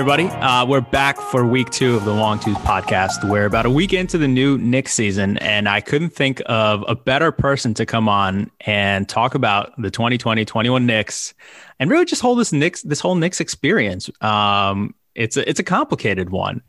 everybody. Uh, we're back for week two of the Long Tooth podcast. We're about a week into the new Knicks season, and I couldn't think of a better person to come on and talk about the 2020-21 Knicks and really just hold this Knicks, this whole Knicks experience. Um, it's a, it's a complicated one.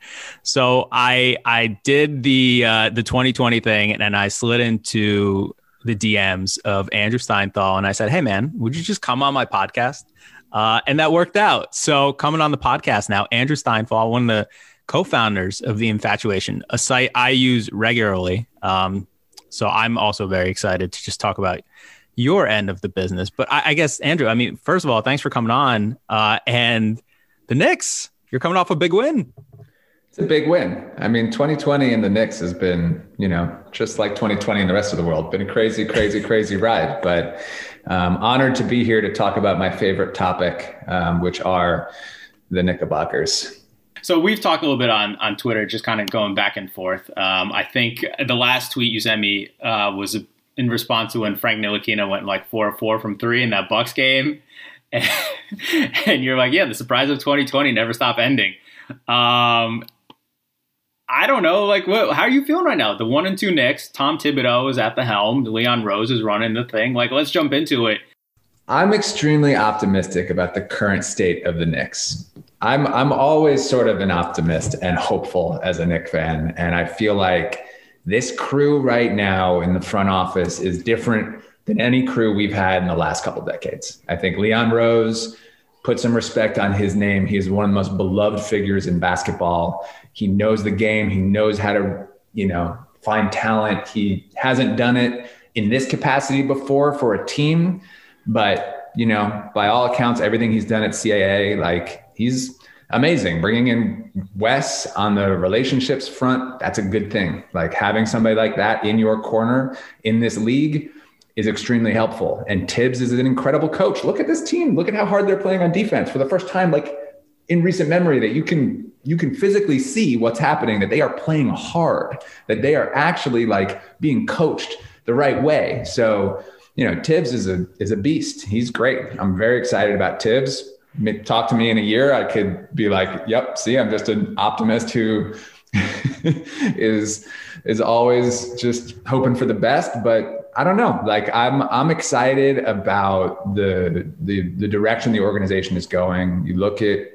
So I I did the uh, the 2020 thing, and, and I slid into the DMs of Andrew Steinthal, and I said, "Hey, man, would you just come on my podcast?" Uh, and that worked out. So coming on the podcast now, Andrew Steinthal, one of the co-founders of the Infatuation, a site I use regularly. Um, so I'm also very excited to just talk about your end of the business. But I, I guess Andrew, I mean, first of all, thanks for coming on. Uh, and the Knicks, you're coming off a big win. It's a big win. I mean, 2020 in the Knicks has been, you know, just like 2020 in the rest of the world, been a crazy, crazy, crazy ride. But um, honored to be here to talk about my favorite topic, um, which are the Knickerbockers. So we've talked a little bit on on Twitter, just kind of going back and forth. Um, I think the last tweet you sent me uh, was in response to when Frank Ntilikina went like four or four from three in that Bucks game, and, and you're like, yeah, the surprise of 2020 never stop ending. Um, I don't know. Like, what, how are you feeling right now? The one and two Knicks. Tom Thibodeau is at the helm. Leon Rose is running the thing. Like, let's jump into it. I'm extremely optimistic about the current state of the Knicks. I'm I'm always sort of an optimist and hopeful as a Knicks fan, and I feel like this crew right now in the front office is different than any crew we've had in the last couple decades. I think Leon Rose put some respect on his name. He is one of the most beloved figures in basketball. He knows the game. He knows how to, you know, find talent. He hasn't done it in this capacity before for a team, but you know, by all accounts, everything he's done at CAA, like he's amazing. Bringing in Wes on the relationships front, that's a good thing. Like having somebody like that in your corner in this league is extremely helpful. And Tibbs is an incredible coach. Look at this team. Look at how hard they're playing on defense for the first time, like in recent memory, that you can you can physically see what's happening, that they are playing hard, that they are actually like being coached the right way. So, you know, Tibbs is a is a beast. He's great. I'm very excited about Tibbs. Talk to me in a year, I could be like, "Yep, see, I'm just an optimist who is is always just hoping for the best." But I don't know. Like, I'm I'm excited about the the the direction the organization is going. You look at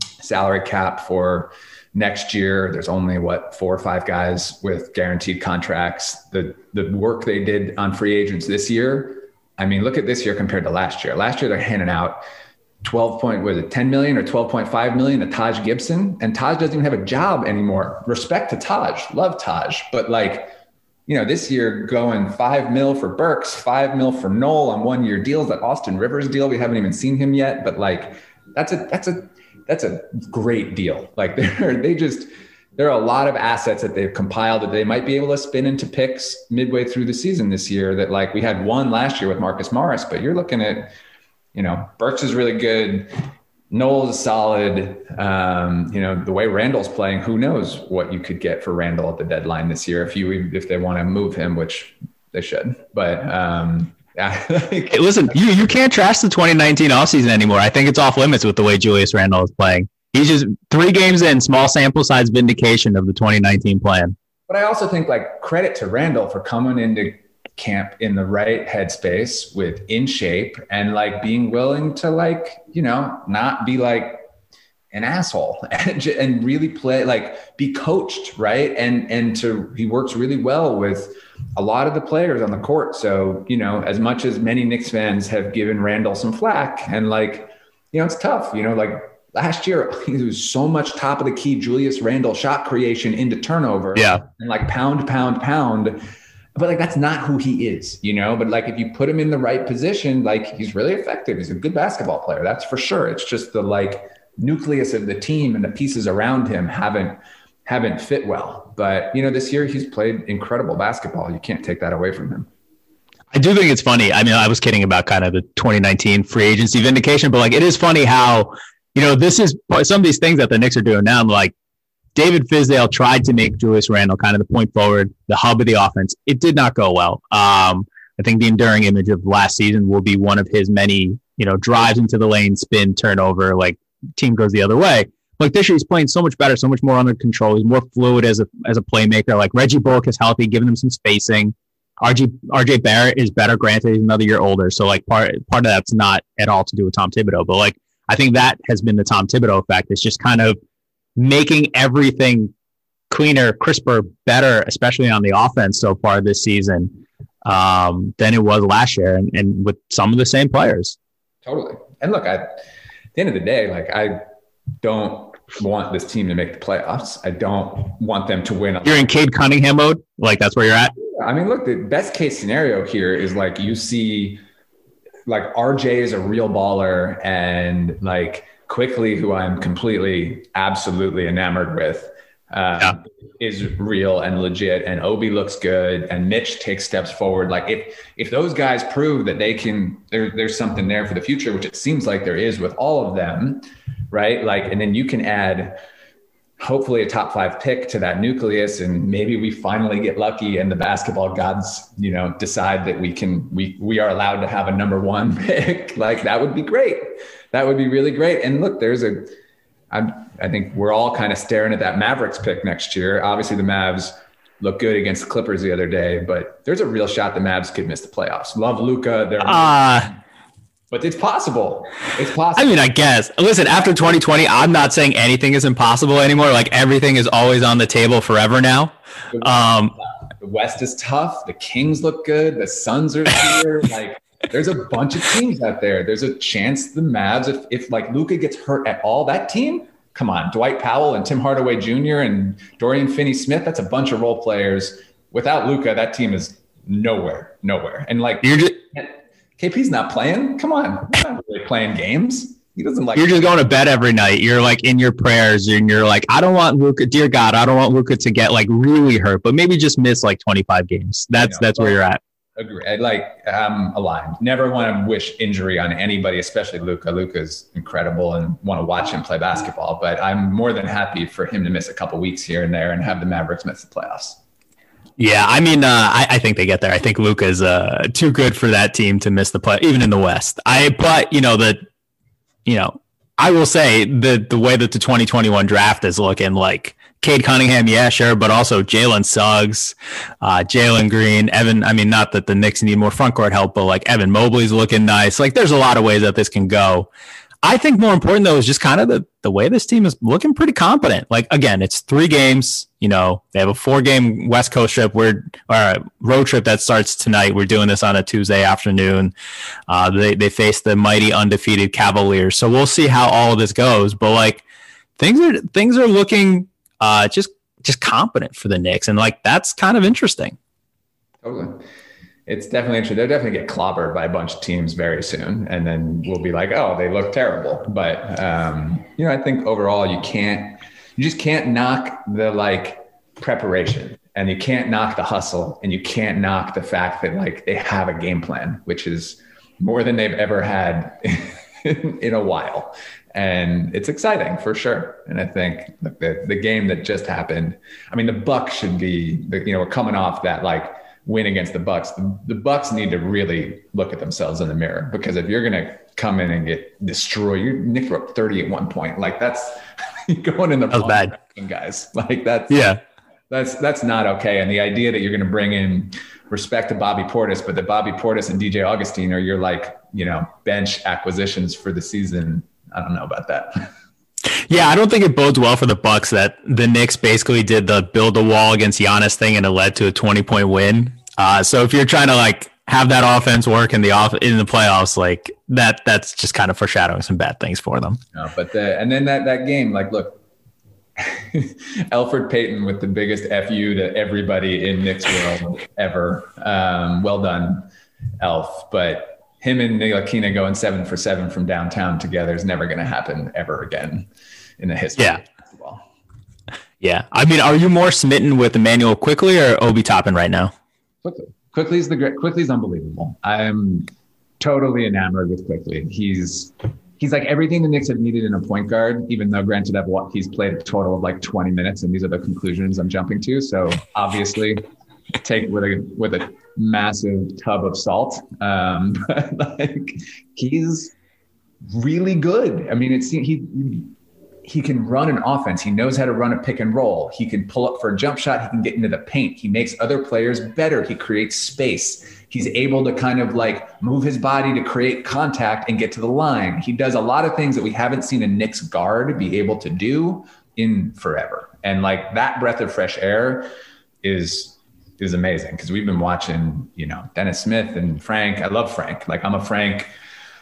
salary cap for next year. There's only what four or five guys with guaranteed contracts. The the work they did on free agents this year. I mean, look at this year compared to last year. Last year they're handing out 12 point was it 10 million or 12.5 million to Taj Gibson, and Taj doesn't even have a job anymore. Respect to Taj, love Taj, but like. You know, this year going five mil for Burks, five mil for Noel on one year deals. That Austin Rivers deal, we haven't even seen him yet, but like that's a that's a that's a great deal. Like they're they just there are a lot of assets that they've compiled that they might be able to spin into picks midway through the season this year. That like we had one last year with Marcus Morris, but you're looking at, you know, Burks is really good. Noel is solid. Um, you know, the way Randle's playing, who knows what you could get for Randle at the deadline this year if you if they want to move him, which they should. But um, yeah. hey, listen, you, you can't trash the 2019 offseason anymore. I think it's off limits with the way Julius Randle is playing. He's just three games in, small sample size vindication of the 2019 plan. But I also think like credit to Randle for coming into camp in the right headspace with in shape and like being willing to like, you know, not be like an asshole and, and really play like be coached, right? And and to he works really well with a lot of the players on the court. So, you know, as much as many Knicks fans have given Randle some flack and like, you know, it's tough, you know, like last year he was so much top of the key Julius Randle shot creation into turnover. Yeah. And like pound, pound, pound. But like that's not who he is, you know. But like if you put him in the right position, like he's really effective. He's a good basketball player, that's for sure. It's just the like nucleus of the team and the pieces around him haven't haven't fit well. But you know, this year he's played incredible basketball. You can't take that away from him. I do think it's funny. I mean, I was kidding about kind of the 2019 free agency vindication, but like it is funny how, you know, this is some of these things that the Knicks are doing now. I'm like, David Fizdale tried to make Julius Randle kind of the point forward, the hub of the offense. It did not go well. Um, I think the enduring image of last season will be one of his many, you know, drives into the lane, spin, turnover, like team goes the other way. like this year he's playing so much better, so much more under control. He's more fluid as a as a playmaker. Like Reggie Bullock is healthy, giving him some spacing. RJ RJ Barrett is better. Granted, he's another year older, so like part part of that's not at all to do with Tom Thibodeau. But like I think that has been the Tom Thibodeau effect. It's just kind of making everything cleaner, crisper, better, especially on the offense so far this season um, than it was last year, and, and with some of the same players. Totally. And look, I, at the end of the day, like I don't want this team to make the playoffs. I don't want them to win. You're in Cade Cunningham mode. Like that's where you're at. I mean, look, the best case scenario here is like you see, like RJ is a real baller, and like Quickley, who I'm completely, absolutely enamored with, um, yeah. is real and legit. And Obi looks good, and Mitch takes steps forward. Like if if those guys prove that they can, there, there's something there for the future, which it seems like there is with all of them, right? Like, and then you can add hopefully a top five pick to that nucleus and maybe we finally get lucky and the basketball gods you know decide that we can we we are allowed to have a number one pick like that would be great that would be really great and look there's a I'm, i think we're all kind of staring at that mavericks pick next year obviously the mavs look good against the clippers the other day but there's a real shot the mavs could miss the playoffs love Luka. they're uh, but it's possible. It's possible. I mean, I guess. Listen, after 2020, I'm not saying anything is impossible anymore. Like everything is always on the table forever now. Um, the West is tough. The Kings look good. The Suns are here. like there's a bunch of teams out there. There's a chance the Mavs, if, if like Luka gets hurt at all, that team, come on, Dwight Powell and Tim Hardaway Jr. and Dorian Finney Smith, that's a bunch of role players. Without Luka, that team is nowhere, nowhere. And like you're just KP's not playing. Come on, he's not really playing games. He doesn't like. You're just going to bed every night. You're like in your prayers, and you're like, I don't want Luka. Dear God, I don't want Luka to get like really hurt, but maybe just miss like 25 games. That's that's where you're at. Agree. I like I'm aligned. Never want to wish injury on anybody, especially Luka. Luka's incredible and want to watch him play basketball. But I'm more than happy for him to miss a couple weeks here and there and have the Mavericks miss the playoffs. Yeah, I mean, uh, I, I, think they get there. I think Luka's uh, too good for that team to miss the play, even in the West. I, but you know the, you know, I will say the the way that the 2021 draft is looking, like Cade Cunningham, yeah, sure, but also Jalen Suggs, uh, Jalen Green, Evan. I mean, not that the Knicks need more front court help, but like Evan Mobley's looking nice. Like, there's a lot of ways that this can go. I think more important though is just kind of the the way this team is looking pretty competent. Like again, it's three games. You know, they have a four game West Coast trip. We're or a road trip that starts tonight. We're doing this on a Tuesday afternoon. Uh, they they face the mighty undefeated Cavaliers. So we'll see how all of this goes. But like things are things are looking uh, just just competent for the Knicks, and like that's kind of interesting. Totally it's definitely interesting. They'll definitely get clobbered by a bunch of teams very soon, and then we'll be like, "Oh, they look terrible." But um, you know, I think overall, you can't, you just can't knock the like preparation, and you can't knock the hustle, and you can't knock the fact that like they have a game plan, which is more than they've ever had in, in a while, and it's exciting for sure. And I think the the game that just happened, I mean, the Buck should be, you know, we're coming off that like win against the Bucks, the, the Bucks need to really look at themselves in the mirror because if you're going to come in and get destroyed, you Nick were up 30 at one point. Like that's going in the that bad guys. Like that's yeah, that's that's not okay. And the idea that you're going to bring in respect to Bobby Portis, but that Bobby Portis and DJ Augustin are your like you know bench acquisitions for the season. I don't know about that. Yeah, I don't think it bodes well for the Bucks that the Knicks basically did the build a wall against Giannis thing and it led to a 20 point win. Uh, so if you're trying to like have that offense work in the off in the playoffs, like that, that's just kind of foreshadowing some bad things for them. No, but the, and then that that game, like, look, Elfrid Payton with the biggest fu to everybody in Knicks world ever. Um, well done, Elf. But him and Ntilikina going seven for seven from downtown together is never going to happen ever again in the history yeah. Yeah. I mean, are you more smitten with Immanuel Quickley or Obi Toppin right now? Quickley. Quickley's the great. Quickley's unbelievable. I'm totally enamored with Quickley. He's he's like everything the Knicks have needed in a point guard. Even though, granted, I've he's played a total of like 20 minutes, and these are the conclusions I'm jumping to. So obviously, take with a with a massive tub of salt. Um, but like he's really good. I mean, it's he he can run an offense. He knows how to run a pick and roll. He can pull up for a jump shot. He can get into the paint. He makes other players better. He creates space. He's able to kind of like move his body to create contact and get to the line. He does a lot of things that we haven't seen a Knicks guard be able to do in forever. And like that breath of fresh air is is amazing because we've been watching, you know, Dennis Smith and Frank. I love Frank. Like I'm a Frank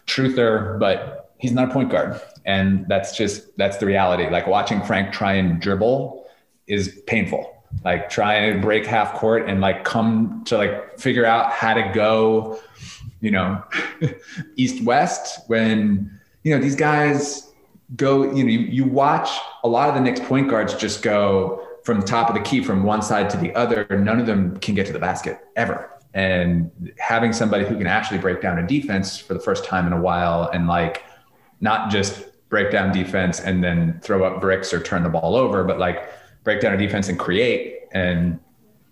truther, but he's not a point guard. And that's just that's the reality. Like watching Frank try and dribble is painful. Like try and break half court and like come to like figure out how to go, you know, east west when you know these guys go, you know, you, you watch a lot of the Knicks point guards just go from the top of the key from one side to the other. None of them can get to the basket ever. And having somebody who can actually break down a defense for the first time in a while and like not just break down defense and then throw up bricks or turn the ball over, but like break down a defense and create. And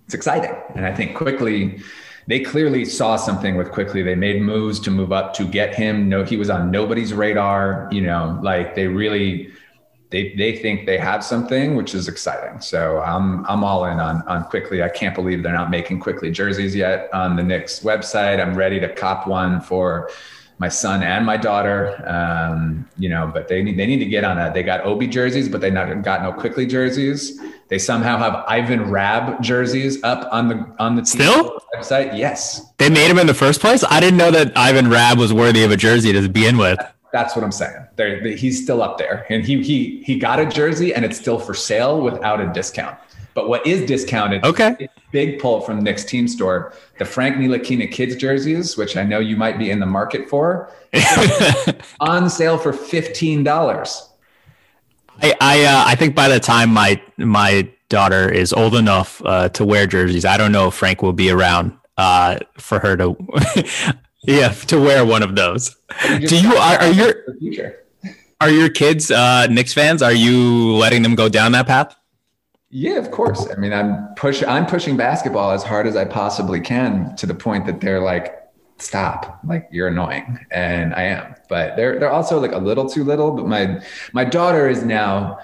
it's exciting. And I think Quickley, they clearly saw something with Quickley. They made moves to move up to get him. No, he was on nobody's radar. You know, like they really they they think they have something, which is exciting. So I'm I'm all in on on Quickley. I can't believe they're not making Quickley jerseys yet on the Knicks website. I'm ready to cop one for my son and my daughter. Um, you know, but they need they need to get on that. They got Obi jerseys, but they not got no Quickley jerseys. They somehow have Ivan Rabb jerseys up on the on the still website. Yes, they made him in the first place. I didn't know that Ivan Rabb was worthy of a jersey to begin with. That's what I'm saying. There, he's still up there, and he he he got a jersey, and it's still for sale without a discount. But what is discounted? Okay. Big pull from Knicks team store. The Frank Ntilikina kids jerseys, which I know you might be in the market for, on sale for fifteen dollars. I I, uh, I think by the time my my daughter is old enough uh, to wear jerseys, I don't know if Frank will be around uh, for her to yeah to wear one of those. Do you are, are your are your kids uh, Knicks fans? Are you letting them go down that path? Yeah, of course. I mean, I'm push I'm pushing basketball as hard as I possibly can to the point that they're like, stop, like you're annoying. And I am. But they're they're also like a little too little. But my my daughter is now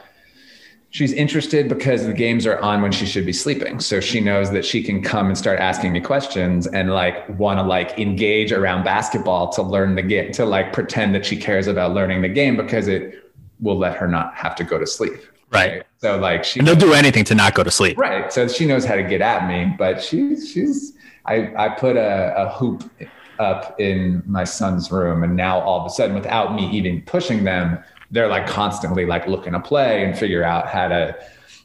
she's interested because the games are on when she should be sleeping. So she knows that she can come and start asking me questions and like want to like engage around basketball to learn the game, to like pretend that she cares about learning the game because it will let her not have to go to sleep. Right. right. So like she and they'll do anything to not go to sleep. Right. So she knows how to get at me, but she's she's I I put a, a hoop up in my son's room and now all of a sudden without me even pushing them, they're like constantly like looking to play and figure out how to,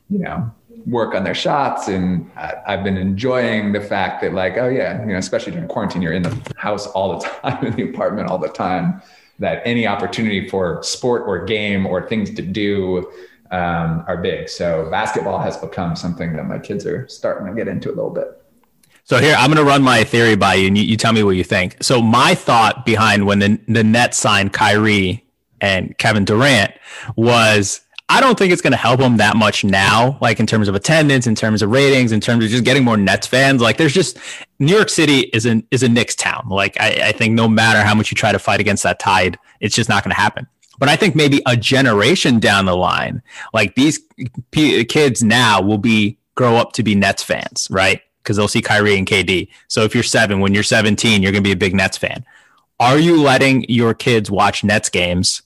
you know, work on their shots. And I, I've been enjoying the fact that like, oh yeah, you know, especially during quarantine, you're in the house all the time in the apartment all the time that any opportunity for sport or game or things to do um, are big. So basketball has become something that my kids are starting to get into a little bit. So here, I'm going to run my theory by you, and you, you, tell me what you think. So my thought behind when the the Nets signed Kyrie and Kevin Durant was. I don't think it's going to help them that much now, like in terms of attendance, in terms of ratings, in terms of just getting more Nets fans. Like, there's just New York City is an is a Knicks town. Like, I, I think no matter how much you try to fight against that tide, it's just not going to happen. But I think maybe a generation down the line, like these p- kids now will be grow up to be Nets fans, right? Because they'll see Kyrie and KD. So if you're seven, when you're 17, you're going to be a big Nets fan. Are you letting your kids watch Nets games?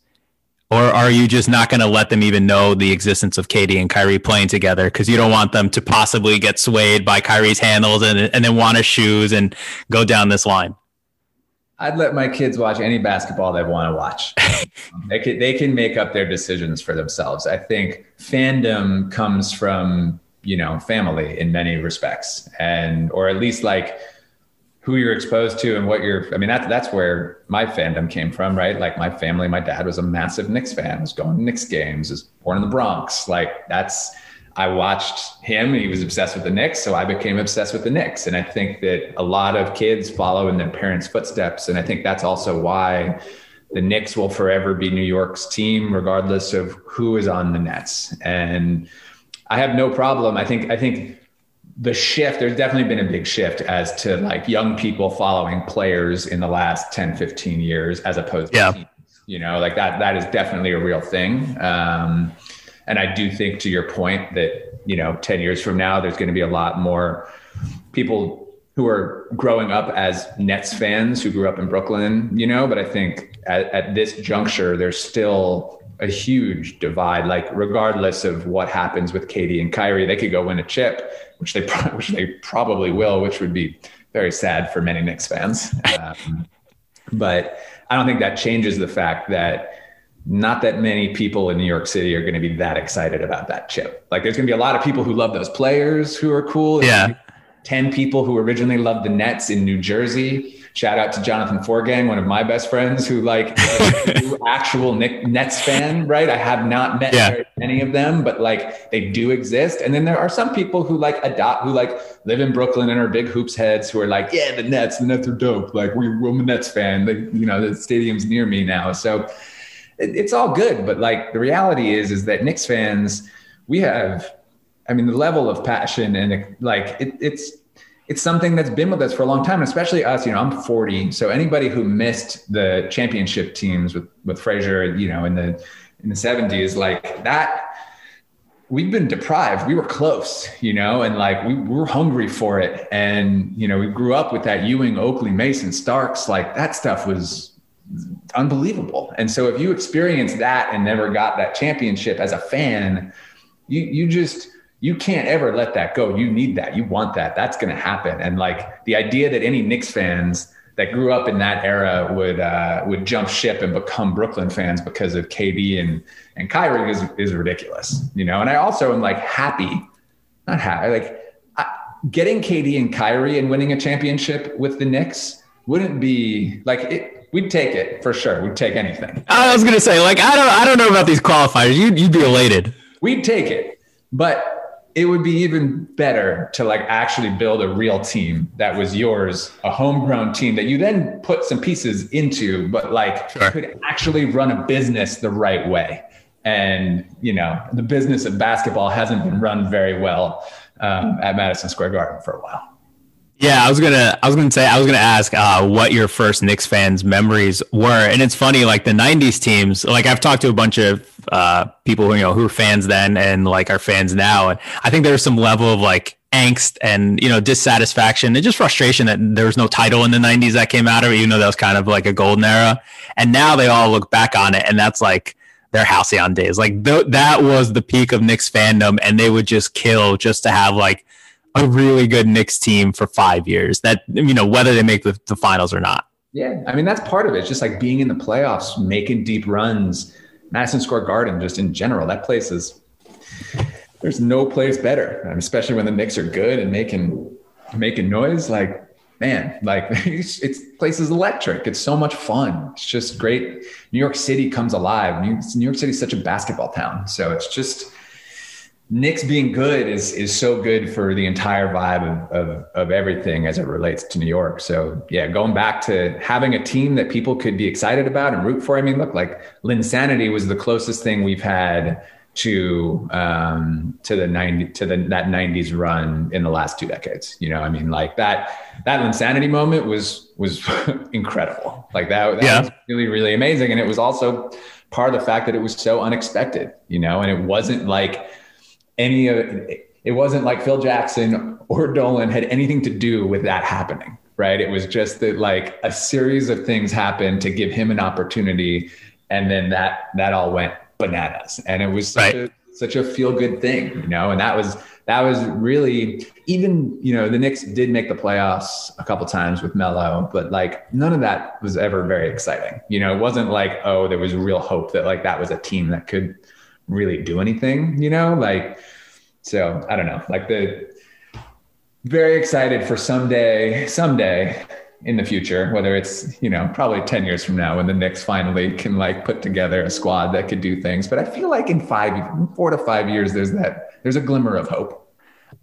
Or are you just not going to let them even know the existence of KD and Kyrie playing together because you don't want them to possibly get swayed by Kyrie's handles and, and then want his shoes and go down this line? I'd let my kids watch any basketball they want to watch. they can they can make up their decisions for themselves. I think fandom comes from you know family in many respects, and or at least like who you're exposed to and what you're. I mean that's that's where my fandom came from, right? Like my family, my dad was a massive Knicks fan. Was going to Knicks games. Was born in the Bronx. Like that's I watched him he was obsessed with the Knicks. So I became obsessed with the Knicks. And I think that a lot of kids follow in their parents' footsteps. And I think that's also why the Knicks will forever be New York's team, regardless of who is on the Nets. And I have no problem. I think, I think the shift, there's definitely been a big shift as to like young people following players in the last 10, 15 years, as opposed yeah. to teams. You know, like that that is definitely a real thing. Um, and I do think to your point that, you know, 10 years from now, there's going to be a lot more people who are growing up as Nets fans who grew up in Brooklyn, you know, but I think at, at this juncture, there's still a huge divide. Like regardless of what happens with KD and Kyrie, they could go win a chip, which they which they probably will, which would be very sad for many Knicks fans. Um, but I don't think that changes the fact that not that many people in New York City are going to be that excited about that chip. Like there's going to be a lot of people who love those players who are cool. Yeah. 10 people who originally loved the Nets in New Jersey. Shout out to Jonathan Forgang, one of my best friends who like actual Nick Nets fan, right? I have not met yeah. many of them, but like they do exist. And then there are some people who like adopt, who like live in Brooklyn and are big hoops heads who are like, yeah, the Nets, the Nets are dope. Like we, I'm a Nets fan. Like, you know, the stadium's near me now. So it, it's all good. But like the reality is, is that Knicks fans, we have I mean, the level of passion and like it, it's it's something that's been with us for a long time, especially us. You know, I'm 40, so anybody who missed the championship teams with with Frazier, you know, in the in the 70s, like that. We've been deprived. We were close, you know, and like we, we were hungry for it. And, you know, we grew up with that Ewing, Oakley, Mason, Starks. Like that stuff was unbelievable. And so if you experienced that and never got that championship as a fan, you you just you can't ever let that go. You need that. You want that. That's going to happen. And like the idea that any Knicks fans that grew up in that era would uh, would jump ship and become Brooklyn fans because of KD and and Kyrie is is ridiculous. You know. And I also am like happy, not happy, like I, getting KD and Kyrie and winning a championship with the Knicks wouldn't be like it. We'd take it for sure. We'd take anything. I was gonna say, like, I don't, I don't know about these qualifiers. You'd, you'd be elated. We'd take it, but it would be even better to like actually build a real team that was yours, a homegrown team that you then put some pieces into, but like sure. could actually run a business the right way. And you know, the business of basketball hasn't been run very well um, at Madison Square Garden for a while. Yeah, I was gonna, I was gonna say, I was gonna ask uh, what your first Knicks fans' memories were, and it's funny, like the '90s teams. Like I've talked to a bunch of uh, people who you know who are fans then and like are fans now, and I think there's some level of like angst and you know dissatisfaction and just frustration that there was no title in the '90s that came out of it, even though that was kind of like a golden era. And now they all look back on it, and that's like their halcyon days. Like th- that was the peak of Knicks fandom, and they would just kill just to have like a really good Knicks team for five years. That you know whether they make the, the finals or not. Yeah, I mean that's part of it. It's just like being in the playoffs, making deep runs. Madison Square Garden, just in general, that place is. There's no place better, especially when the Knicks are good and making making noise. Like man, like it's, it's place is electric. It's so much fun. It's just great. New York City comes alive. New, New York City is such a basketball town, so it's just Knicks being good is is so good for the entire vibe of, of, of everything as it relates to New York. So yeah, going back to having a team that people could be excited about and root for. I mean, look, like Linsanity was the closest thing we've had to um, to the 90 to the that 90s run in the last two decades. You know, I mean, like that that Linsanity moment was was incredible. Like that, that yeah. was really really amazing, and it was also part of the fact that it was so unexpected. You know, and it wasn't like any of it wasn't like Phil Jackson or Dolan had anything to do with that happening, right? It was just that like a series of things happened to give him an opportunity, and then that that all went bananas, and it was such right. a such a feel good thing, you know. And that was that was really even you know the Knicks did make the playoffs a couple times with Melo, but like none of that was ever very exciting. You know, it wasn't like oh there was real hope that like that was a team that could really do anything, you know, like, so I don't know, like the very excited for someday, someday in the future, whether it's, you know, probably 10 years from now when the Knicks finally can like put together a squad that could do things. But I feel like in five, four to five years, there's that, there's a glimmer of hope.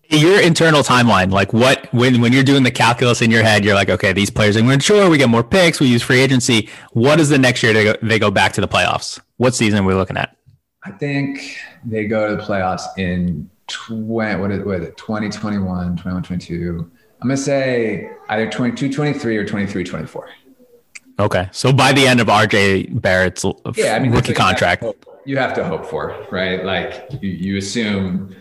Your internal timeline, like what, when, when you're doing the calculus in your head, you're like, okay, these players are mature. We get more picks. We use free agency. What is the next year they go, they go back to the playoffs? What season are we looking at? I think they go to the playoffs in 20, what is, what is it, 2021, 21, 22. I'm going to say either 22, 23 or 23, 24. Okay, so by the end of RJ Barrett's yeah, I mean, rookie contract, you have to hope for, right? Like you, you assume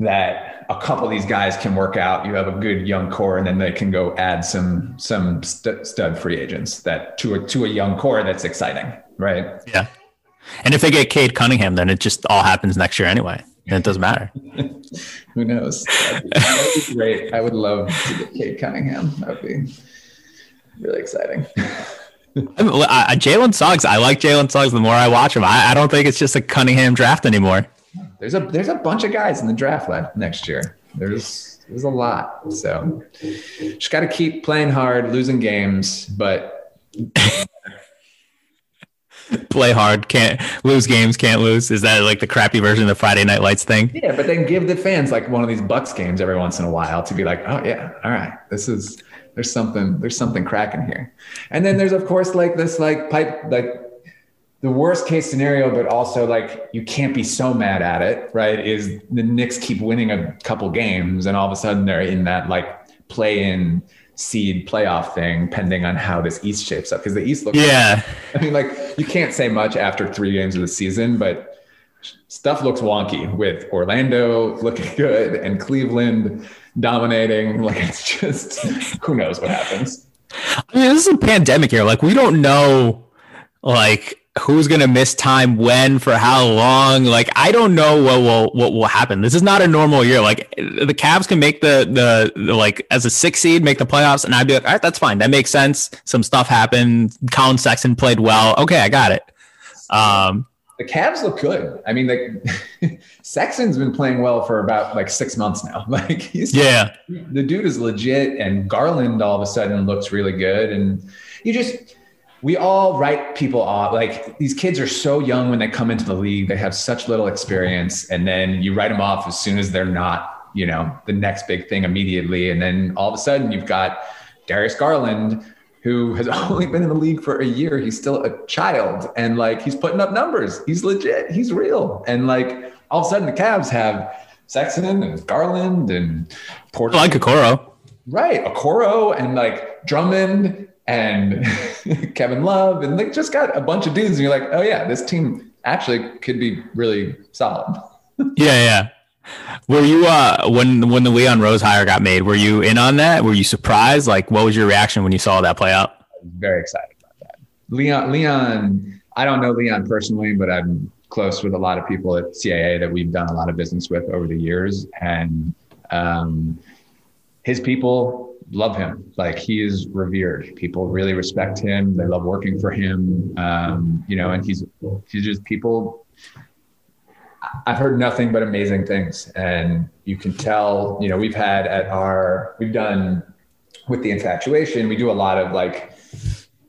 that a couple of these guys can work out. You have a good young core, and then they can go add some some st- stud free agents that to a to a young core that's exciting, right? Yeah. And if they get Cade Cunningham, then it just all happens next year anyway, and it doesn't matter. Who knows? That'd be, that'd be great. I would love to get Cade Cunningham. That would be really exciting. uh, Jalen Suggs, I like Jalen Suggs. The more I watch him, I, I, don't think it's just a Cunningham draft anymore. There's a there's a bunch of guys in the draft left next year. There's there's a lot. So just got to keep playing hard, losing games, but play hard, can't lose games, can't lose. Is that like the crappy version of the Friday Night Lights thing? Yeah, but then give the fans like one of these Bucks games every once in a while to be like, oh yeah, all right, this is there's something there's something cracking here and then there's of course like this like pipe like the worst case scenario but also like you can't be so mad at it right is the Knicks keep winning a couple games and all of a sudden they're in that like play in seed playoff thing pending on how this east shapes up because the east looks yeah i mean like you can't say much after three games of the season but stuff looks wonky with orlando looking good and cleveland dominating. Like it's just who knows what happens. I mean, this is a pandemic here. Like we don't know, like who's gonna miss time when for how long. Like I don't know what will what will happen. This is not a normal year. Like the Cavs can make the, the the like as a six seed make the playoffs, and I'd be like, all right, that's fine. That makes sense. Some stuff happened. Collin Sexton played well. Okay, I got it. Um, the Cavs look good. I mean, like Sexton's been playing well for about like six months now. Like he's yeah, the dude is legit, and Garland all of a sudden looks really good. And you just we all write people off. Like these kids are so young when they come into the league; they have such little experience, and then you write them off as soon as they're not, you know, the next big thing immediately. And then all of a sudden, you've got Darius Garland who has only been in the league for a year. He's still a child and like he's putting up numbers. He's legit. He's real. And like all of a sudden the Cavs have Sexton and Garland and Porter. like Okoro. Right. Okoro and like Drummond and Kevin Love. And they just got a bunch of dudes. And you're like, oh yeah, this team actually could be really solid. yeah, yeah. Were you uh when when the Leon Rose hire got made? Were you in on that? Were you surprised? Like, what was your reaction when you saw that play out? Very excited about that. Leon, Leon, I don't know Leon personally, but I'm close with a lot of people at CAA that we've done a lot of business with over the years, and um, his people love him. Like he is revered. People really respect him. They love working for him. Um, you know, and he's he's just people I've heard nothing but amazing things. And you can tell, you know, we've had at our, we've done with the infatuation, we do a lot of like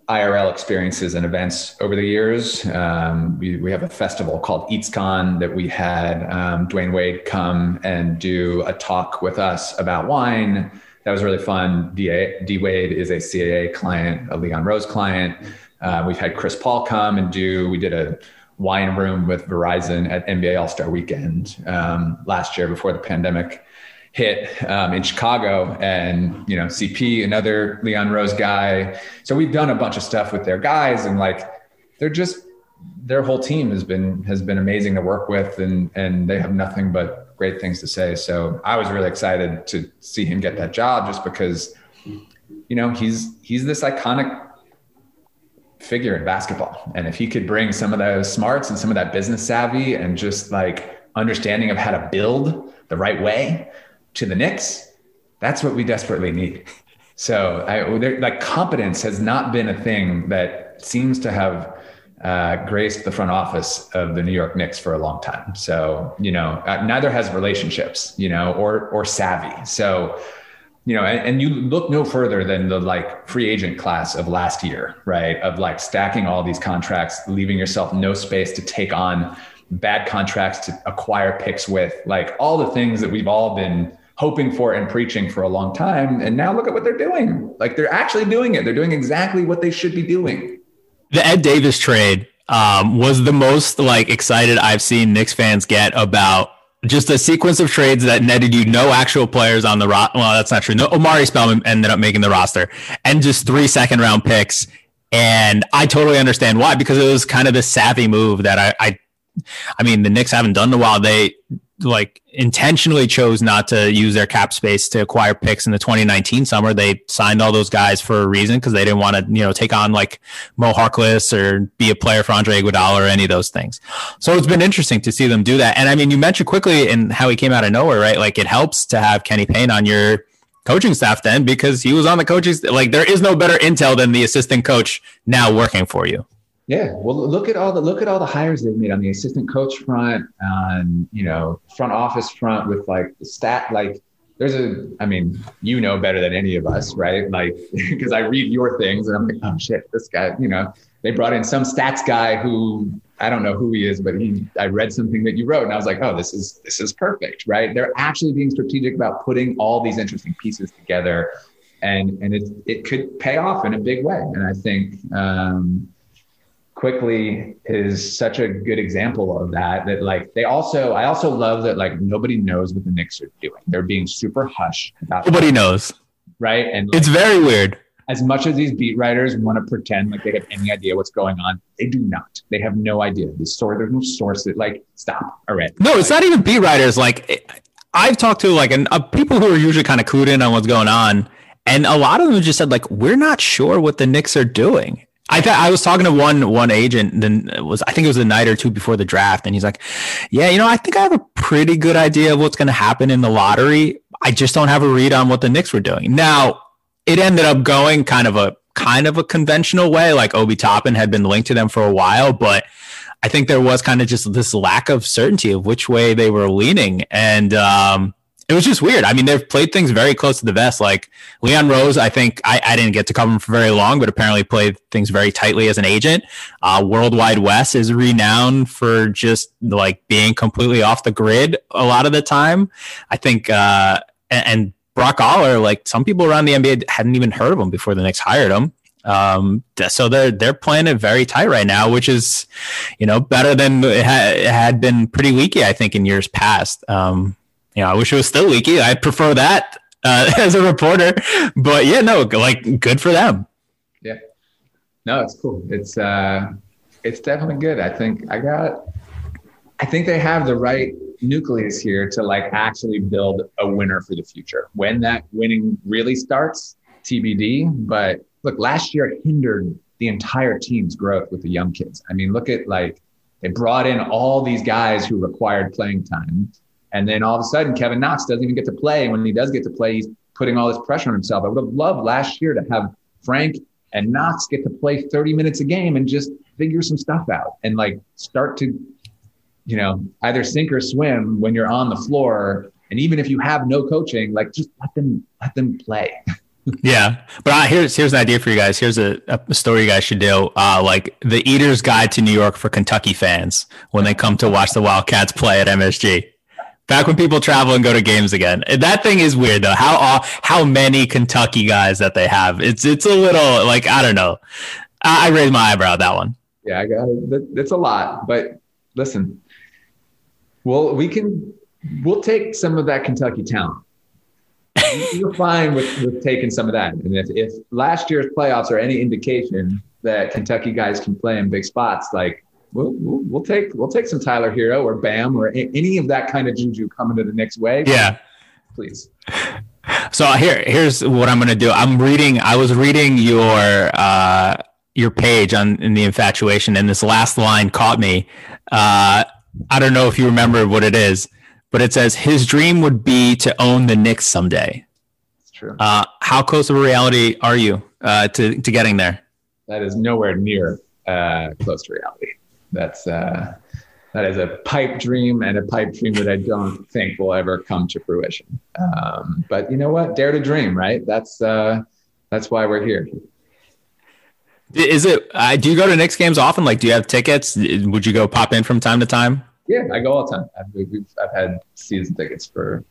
IRL experiences and events over the years. Um, we, we have a festival called EatsCon that we had um, Dwyane Wade come and do a talk with us about wine. That was really fun. D, Wade is a CAA client, a Leon Rose client. Uh, we've had Chris Paul come and do, we did a wine room with Verizon at NBA All Star Weekend um, last year before the pandemic hit um, in Chicago, and you know CP, another Leon Rose guy. So we've done a bunch of stuff with their guys, and like they're just their whole team has been has been amazing to work with, and and they have nothing but great things to say. So I was really excited to see him get that job, just because you know he's he's this iconic figure in basketball. And if he could bring some of those smarts and some of that business savvy and just like understanding of how to build the right way to the Knicks, that's what we desperately need. So, I, like competence has not been a thing that seems to have uh, graced the front office of the New York Knicks for a long time. So, you know, uh, neither has relationships, you know, or or savvy. So, you know, and, and, you look no further than the like free agent class of last year, right? Of like stacking all these contracts, leaving yourself no space to take on bad contracts to acquire picks with, like all the things that we've all been hoping for and preaching for a long time. And now look at what they're doing. Like they're actually doing it. They're doing exactly what they should be doing. The Ed Davis trade um, was the most like excited I've seen Knicks fans get about just a sequence of trades that netted you no actual players on the roster. Well, that's not true. No, Omari Spellman ended up making the roster, and just three second round picks And I totally understand why, because it was kind of the savvy move that I, I, I mean, the Knicks haven't done in a while. They like intentionally chose not to use their cap space to acquire picks in the 2019 summer. They signed all those guys for a reason because they didn't want to, you know, take on like Mo Harkless or be a player for Andre Iguodala or any of those things. So it's been interesting to see them do that. And I mean, you mentioned Quickley and how he came out of nowhere, right? Like it helps to have Kenny Payne on your coaching staff then because he was on the coaching. Like there is no better intel than the assistant coach now working for you. Yeah, well, look at all the look at all the hires they've made on the assistant coach front, on you know front office front with like the stat. Like, there's a, I mean, you know better than any of us, right? Like, because I read your things and I'm like, oh shit, this guy, you know, they brought in some stats guy who I don't know who he is, but he, I read something that you wrote and I was like, oh, this is this is perfect, right? They're actually being strategic about putting all these interesting pieces together, and and it it could pay off in a big way. And I think. Um, Quickley is such a good example of that that like they also i also love that like nobody knows what the knicks are doing. They're being super hush about nobody knows. Right? And like, it's very weird. as much as these beat writers want to pretend like they have any idea what's going on they do not. They have no idea. The story there's no source that like stop. All right. No it's like, not even beat writers like i've talked to like an, uh, people who are usually kind of clued in on what's going on and a lot of them just said like we're not sure what the Knicks are doing. I th- I was talking to one one agent, then was I think it was a night or two before the draft, and he's like, "Yeah, you know, I think I have a pretty good idea of what's going to happen in the lottery. I just don't have a read on what the Knicks were doing." Now, it ended up going kind of a kind of a conventional way, like Obi Toppin had been linked to them for a while, but I think there was kind of just this lack of certainty of which way they were leaning, and um, it was just weird. I mean, they've played things very close to the vest. Like Leon Rose, I think I, I didn't get to cover him for very long, but apparently played things very tightly as an agent. Uh, World Wide Wes is renowned for just like being completely off the grid a lot of the time. I think, uh, and, and Brock Aller, like some people around the NBA hadn't even heard of him before the Knicks hired him. Um, so they're they're playing it very tight right now, which is, you know, better than it, ha- it had been pretty leaky, I think, in years past. Um, know, I wish it was still leaky. I prefer that uh, as a reporter. But yeah, no, like good for them. Yeah. No, it's cool. It's uh it's definitely good. I think I got I think they have the right nucleus here to like actually build a winner for the future. When that winning really starts, TBD. But look, last year hindered the entire team's growth with the young kids. I mean, look at like they brought in all these guys who required playing time. And then all of a sudden, Kevin Knox doesn't even get to play. And when he does get to play, he's putting all this pressure on himself. I would have loved last year to have Frank and Knox get to play 30 minutes a game and just figure some stuff out and like start to, you know, either sink or swim when you're on the floor. And even if you have no coaching, like just let them let them play. yeah, but uh, here's here's an idea for you guys. Here's a, a story you guys should do. Uh, like the Eater's Guide to New York for Kentucky fans when they come to watch the Wildcats play at MSG. Back when people travel and go to games again. Eh, that thing is weird though. How how many Kentucky guys that they have? It's it's a little like I don't know. I, I raised my eyebrow at that one. Yeah, I got it. It's a lot, but listen, well, we can we'll take some of that Kentucky talent. You're fine with, with taking some of that. And if, if last year's playoffs are any indication that Kentucky guys can play in big spots, like we'll, we'll, we'll take we'll take some Tyler Herro or Bam or a, any of that kind of juju coming to the next wave. Yeah, please. So here here's what I'm going to do. I'm reading. I was reading your uh, your page on in the infatuation, and this last line caught me. Uh, I don't know if you remember what it is, but it says his dream would be to own the Knicks someday. It's true. Uh, how close of a reality are you uh, to to getting there? That is nowhere near uh, close to reality that's uh, that is a pipe dream and a pipe dream that I don't think will ever come to fruition. Um, but you know what? Dare to dream, right? That's uh, that's why we're here. Is it? Uh, do you go to Knicks games often? Like, do you have tickets? Would you go pop in from time to time? Yeah, I go all the time. I've, I've had season tickets for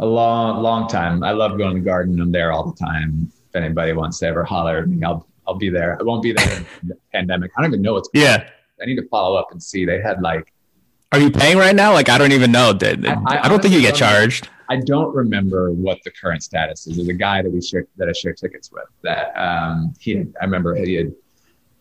a long, long time. I love going to the Garden. I'm there all the time. If anybody wants to ever holler at me, I'll I'll be there. I won't be there in the pandemic. I don't even know what's going yeah. I need to follow up and see. They had like. Are you paying right now? Like I don't even know. I, I, I don't think you get charged. I don't remember what the current status is. There's a guy that we share that I share tickets with. That um, he, had, I remember he had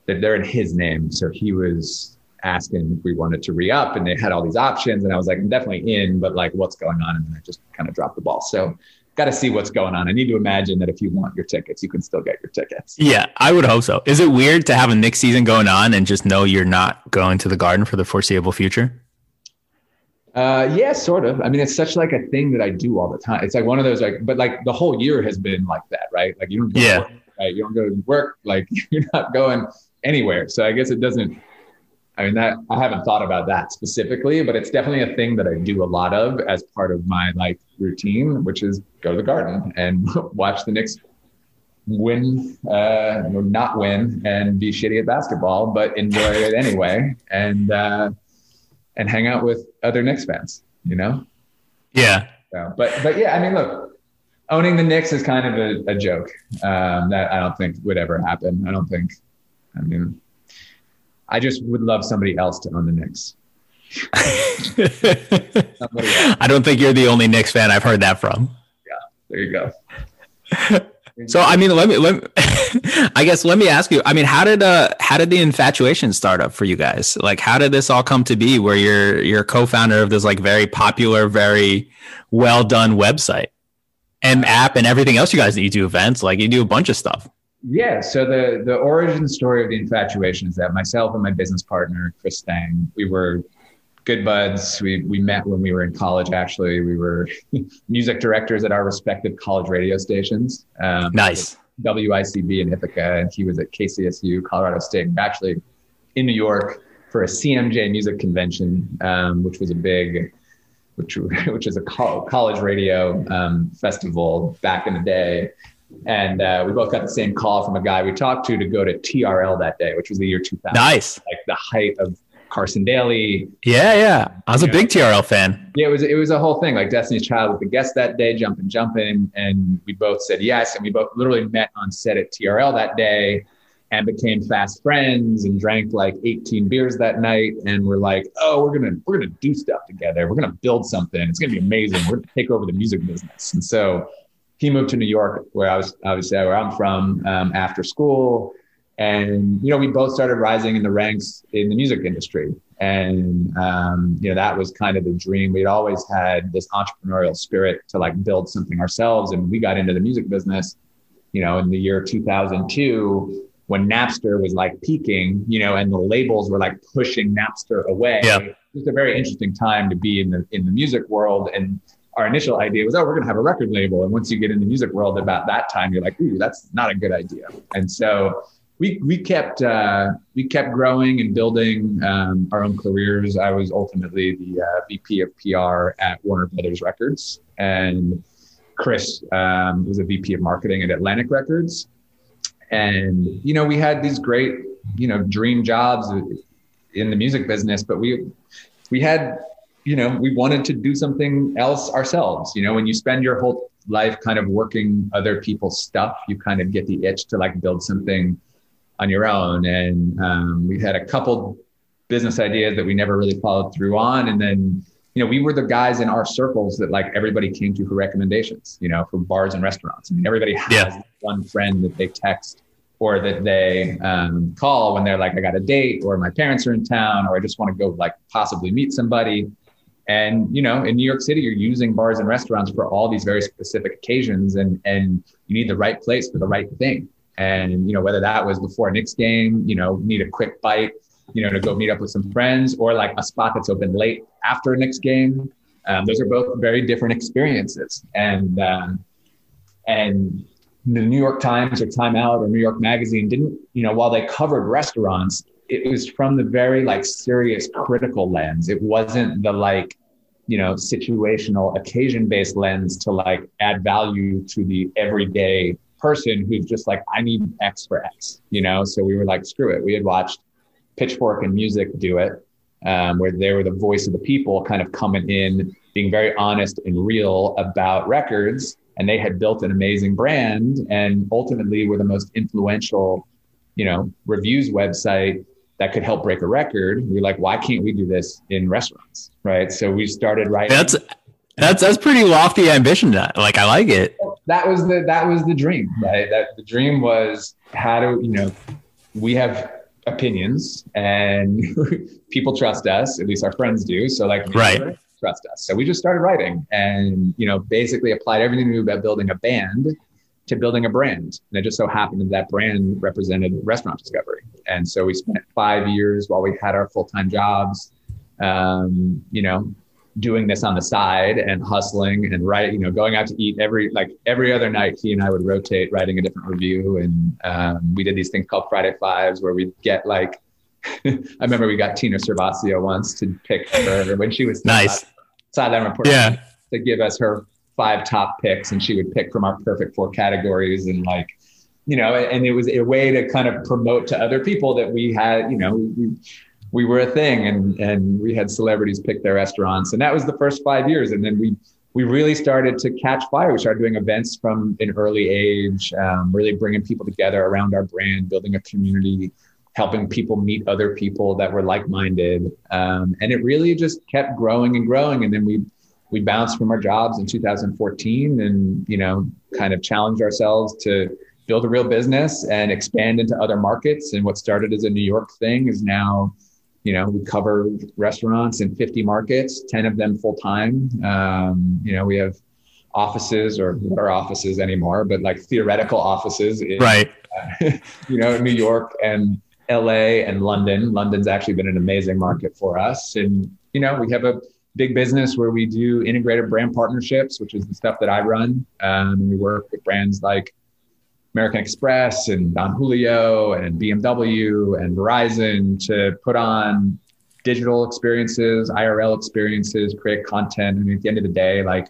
they're in his name. So he was asking if we wanted to re up and they had all these options. And I was like, I'm definitely in, but like, what's going on? And then I just kind of dropped the ball. So got to see what's going on. I need to imagine that if you want your tickets, you can still get your tickets. Yeah, I would hope so. Is it weird to have a Knicks season going on and just know you're not going to the Garden for the foreseeable future? Uh, yeah, sort of. I mean, it's such like a thing that I do all the time. It's like one of those like, but like the whole year has been like that, right? Like you don't, yeah, work, right? You don't go to work, like you're not going anywhere. So I guess it doesn't. I mean, that I haven't thought about that specifically, but it's definitely a thing that I do a lot of as part of my like routine, which is go to the garden and watch the Knicks win, uh, or not win, and be shitty at basketball, but enjoy it anyway, and uh, and hang out with other Knicks fans. You know? Yeah. So, but but yeah, I mean, look, owning the Knicks is kind of a, a joke um, that I don't think would ever happen. I don't think. I mean I just would love somebody else to own the Knicks. I don't think you're the only Knicks fan I've heard that from. Yeah, there you go. so I mean, let me let me, I guess let me ask you. I mean, how did uh how did the infatuation start up for you guys? Like, how did this all come to be? Where you're you're co-founder of this like very popular, very well done website and app and everything else you guys do. You do events, like you do a bunch of stuff. Yeah. So the the origin story of the infatuation is that myself and my business partner Chris Stang, we were good buds. We we met when we were in college. Actually, we were music directors at our respective college radio stations. Um, nice. WICB in Ithaca, and he was at KCSU, Colorado State. Actually, in New York for a CMJ music convention, um, which was a big, which which is a college radio um, festival back in the day. And uh, we both got the same call from a guy we talked to to go to TRL that day, which was the year 2000. Nice. Like the height of Carson Daly. Yeah, yeah. I was a know, big TRL fan. Yeah, it was it was a whole thing. Like Destiny's Child with the guest that day, jumping, jumping, and we both said yes, and we both literally met on set at TRL that day, and became fast friends, and drank like 18 beers that night, and we're like, oh, we're gonna we're gonna do stuff together. We're gonna build something. It's gonna be amazing. We're gonna take over the music business, and so he moved to New York, where I was obviously where I'm from, um, after school. And you know, we both started rising in the ranks in the music industry, and um, you know that was kind of the dream. We'd always had this entrepreneurial spirit to like build something ourselves, and we got into the music business, you know, in the year 2002 when Napster was like peaking, you know, and the labels were like pushing Napster away. Yeah. It was a very interesting time to be in the in the music world, and our initial idea was, oh, we're going to have a record label. And once you get in the music world about that time, you're like, ooh, that's not a good idea. And so we, we kept, uh, we kept growing and building um, our own careers. I was ultimately the uh, VP of PR at Warner Brothers Records. And Chris um, was a VP of marketing at Atlantic Records. And, you know, we had these great, you know, dream jobs in the music business, but we, we had you know, we wanted to do something else ourselves. You know, when you spend your whole life kind of working other people's stuff, you kind of get the itch to like build something on your own. And um, we had a couple business ideas that we never really followed through on. And then, you know, we were the guys in our circles that like everybody came to for recommendations, you know, for bars and restaurants. I mean, everybody has yeah. one friend that they text or that they um, call when they're like, I got a date or my parents are in town or I just want to go like possibly meet somebody. And you know, in New York City, you're using bars and restaurants for all these very specific occasions, and and you need the right place for the right thing. And you know, whether that was before a Knicks game, you know, need a quick bite, you know, to go meet up with some friends, or like a spot that's open late after a Knicks game. Um, those are both very different experiences. And um, and the New York Times or Time Out or New York Magazine didn't, you know, while they covered restaurants, it was from the very like serious critical lens. It wasn't the like, you know, situational occasion based lens to like add value to the everyday person who's just like, I need X for X, you know? So we were like, screw it. We had watched Pitchfork and Music do it, um, where they were the voice of the people kind of coming in, being very honest and real about records. And they had built an amazing brand and ultimately were the most influential, you know, reviews website that could help break a record. We are like, why can't we do this in restaurants? Right. So we started writing. That's that's that's pretty lofty ambition. Like I like it. That was the that was the dream. Right. That the dream was how to you know we have opinions and people trust us at least our friends do so like right trust us so we just started writing and you know basically applied everything we knew about building a band to building a brand and it just so happened that that brand represented restaurant discovery and so we spent five years while we had our full-time jobs um, you know doing this on the side and hustling and writing, you know, going out to eat every like every other night. He and I would rotate writing a different review, and um, we did these things called Friday Fives, where we'd get like. I remember we got Tina Cervasio once to pick her when she was nice sideline reporter. Yeah, to give us her five top picks, and she would pick from our perfect four categories, and like you know, and it was a way to kind of promote to other people that we had, you know, we, we were a thing and and we had celebrities pick their restaurants. And that was the first five years. And then we we really started to catch fire. We started doing events from an early age um, really bringing people together around our brand building a community helping people meet other people that were like-minded. Um, and it really just kept growing and growing. And then we we bounced from our jobs in 2014 and you know kind of challenged ourselves to build a real business and expand into other markets and what started as a new york thing is now you know, we cover restaurants in 50 markets, 10 of them full time. Um, you know, we have offices or what are offices anymore, but like theoretical offices in, right. Uh, you know, New York and LA and London. London's actually been an amazing market for us. And, you know, we have a big business where we do integrated brand partnerships, which is the stuff that I run. Um, we work with brands like American Express and Don Julio and BMW and Verizon to put on digital experiences, IRL experiences, create content. I mean, at the end of the day, like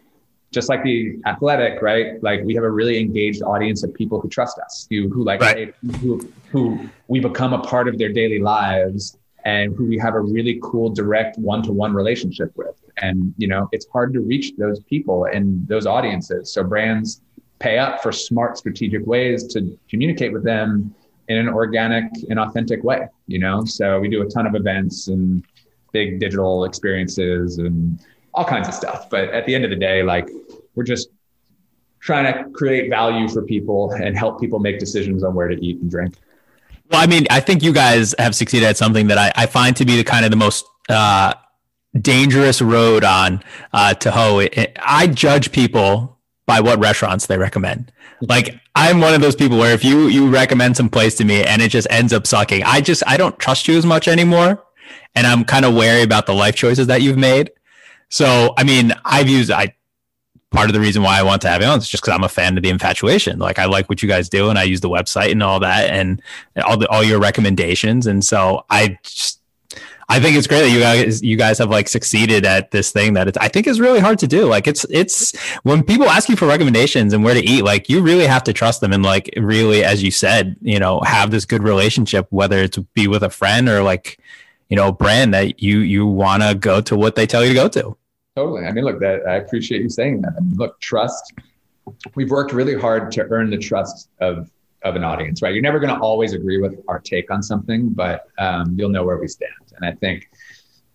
just like the athletic, right? Like we have a really engaged audience of people who trust us, who, who like right. who who we become a part of their daily lives and who we have a really cool direct one-to-one relationship with. And you know, it's hard to reach those people and those audiences. So brands pay up for smart strategic ways to communicate with them in an organic and authentic way you know so we do a ton of events and big digital experiences and all kinds of stuff but at the end of the day like we're just trying to create value for people and help people make decisions on where to eat and drink well i mean i think you guys have succeeded at something that i, I find to be the kind of the most uh, dangerous road on uh, to hoe it, i judge people by what restaurants they recommend. Like I'm one of those people where if you you recommend some place to me and it just ends up sucking, I just I don't trust you as much anymore, and I'm kind of wary about the life choices that you've made. So I mean, I've used I part of the reason why I want to have you on is just because I'm a fan of the infatuation. Like I like what you guys do, and I use the website and all that, and all the all your recommendations, and so I just I think it's great that you guys you guys have like succeeded at this thing that it's I think is really hard to do. Like it's it's when people ask you for recommendations and where to eat, like you really have to trust them and like really, as you said, you know, have this good relationship, whether it's be with a friend or like, you know, brand that you you want to go to what they tell you to go to. Totally. I mean, look, that I appreciate you saying that. I mean, look, trust. We've worked really hard to earn the trust of of an audience, right? You're never going to always agree with our take on something, but um, you'll know where we stand. And I think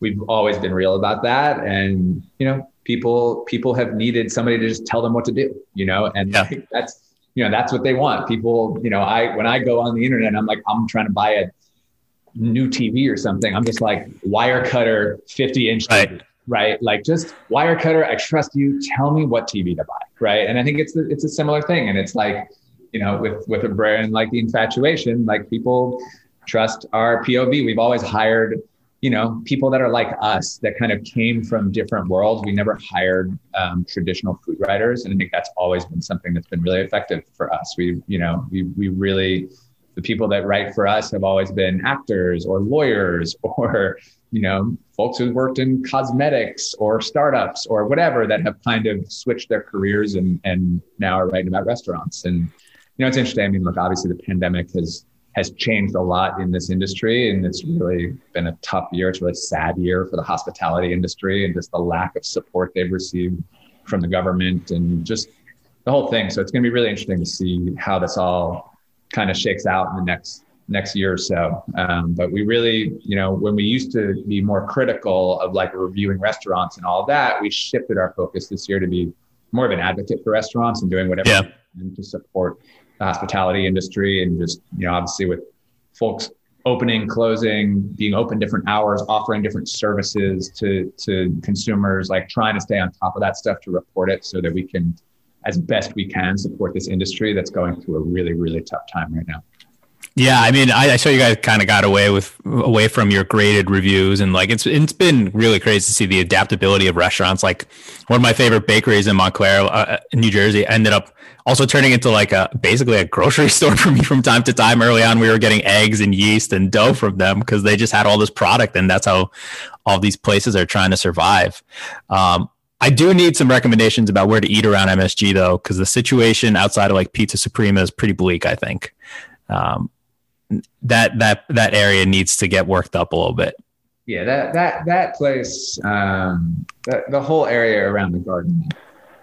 we've always been real about that. And you know, people people have needed somebody to just tell them what to do. You know, and yeah. that's you know that's what they want. People, you know, I when I go on the internet, I'm like, I'm trying to buy a new TV or something. I'm just like Wirecutter 50 inch. Right. Right, like just Wirecutter. I trust you. Tell me what TV to buy, right? And I think it's it's a similar thing. And it's like you know, with with a brand like the infatuation, like people trust our POV. We've always hired, you know, people that are like us that kind of came from different worlds. We never hired um, traditional food writers, and I think that's always been something that's been really effective for us. We, you know, we we really the people that write for us have always been actors or lawyers or you know folks who've worked in cosmetics or startups or whatever that have kind of switched their careers and and now are writing about restaurants and you know, it's interesting. I mean, look, obviously the pandemic has has changed a lot in this industry, and it's really been a tough year. It's really sad year for the hospitality industry, and just the lack of support they've received from the government, and just the whole thing. So it's going to be really interesting to see how this all kind of shakes out in the next next year or so. Um, but we really, you know, when we used to be more critical of like reviewing restaurants and all that, we shifted our focus this year to be more of an advocate for restaurants and doing whatever yeah. to support the hospitality industry and just, you know, obviously with folks opening, closing, being open different hours, offering different services to to consumers, like trying to stay on top of that stuff to report it so that we can, as best we can, support this industry that's going through a really really tough time right now. Yeah, I mean, I, I saw you guys kind of got away with away from your graded reviews, and like it's it's been really crazy to see the adaptability of restaurants. Like one of my favorite bakeries in Montclair, uh, New Jersey, ended up also turning into like a basically a grocery store for me from time to time. Early on, we were getting eggs and yeast and dough from them because they just had all this product, and that's how all these places are trying to survive. Um, I do need some recommendations about where to eat around MSG though, because the situation outside of like Pizza Suprema is pretty bleak. I think. Um, that that that area needs to get worked up a little bit. Yeah, that that that place, um, the whole area around the garden.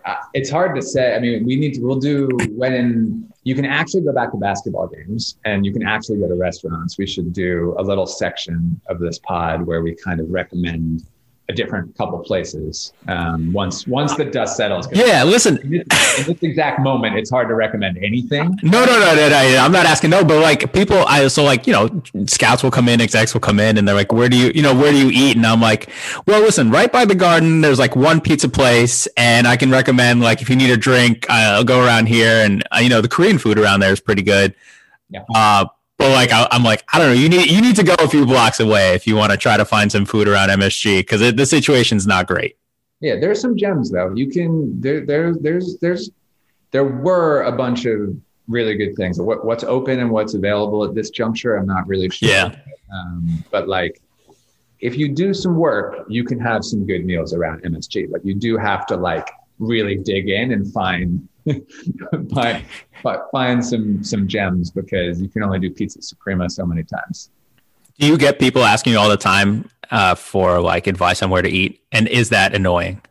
Uh, it's hard to say. I mean, we need to. We'll do when you can actually go back to basketball games and you can actually go to restaurants. We should do a little section of this pod where we kind of recommend a different couple places um, once once the dust settles. Yeah, listen. In this, in this, exact moment, it's hard to recommend anything. No, no, no, no, no. I'm not asking no, but like people, I so like you know, scouts will come in, execs will come in, and they're like, "Where do you, you know, where do you eat?" And I'm like, "Well, listen, right by the garden, there's like one pizza place, and I can recommend like if you need a drink, I'll go around here, and uh, you know, the Korean food around there is pretty good." Yeah. Uh, but like I, am like I don't know. You need you need to go a few blocks away if you want to try to find some food around MSG because the situation's not great. Yeah, there's some gems though. You can there there there's there's there were a bunch of really good things. What what's open and what's available at this juncture, I'm not really sure. Yeah. Um, but like, if you do some work, you can have some good meals around MSG. But you do have to like really dig in and find find, find some some gems because you can only do pizza suprema so many times. Do you get people asking you all the time uh, for like advice on where to eat, and is that annoying?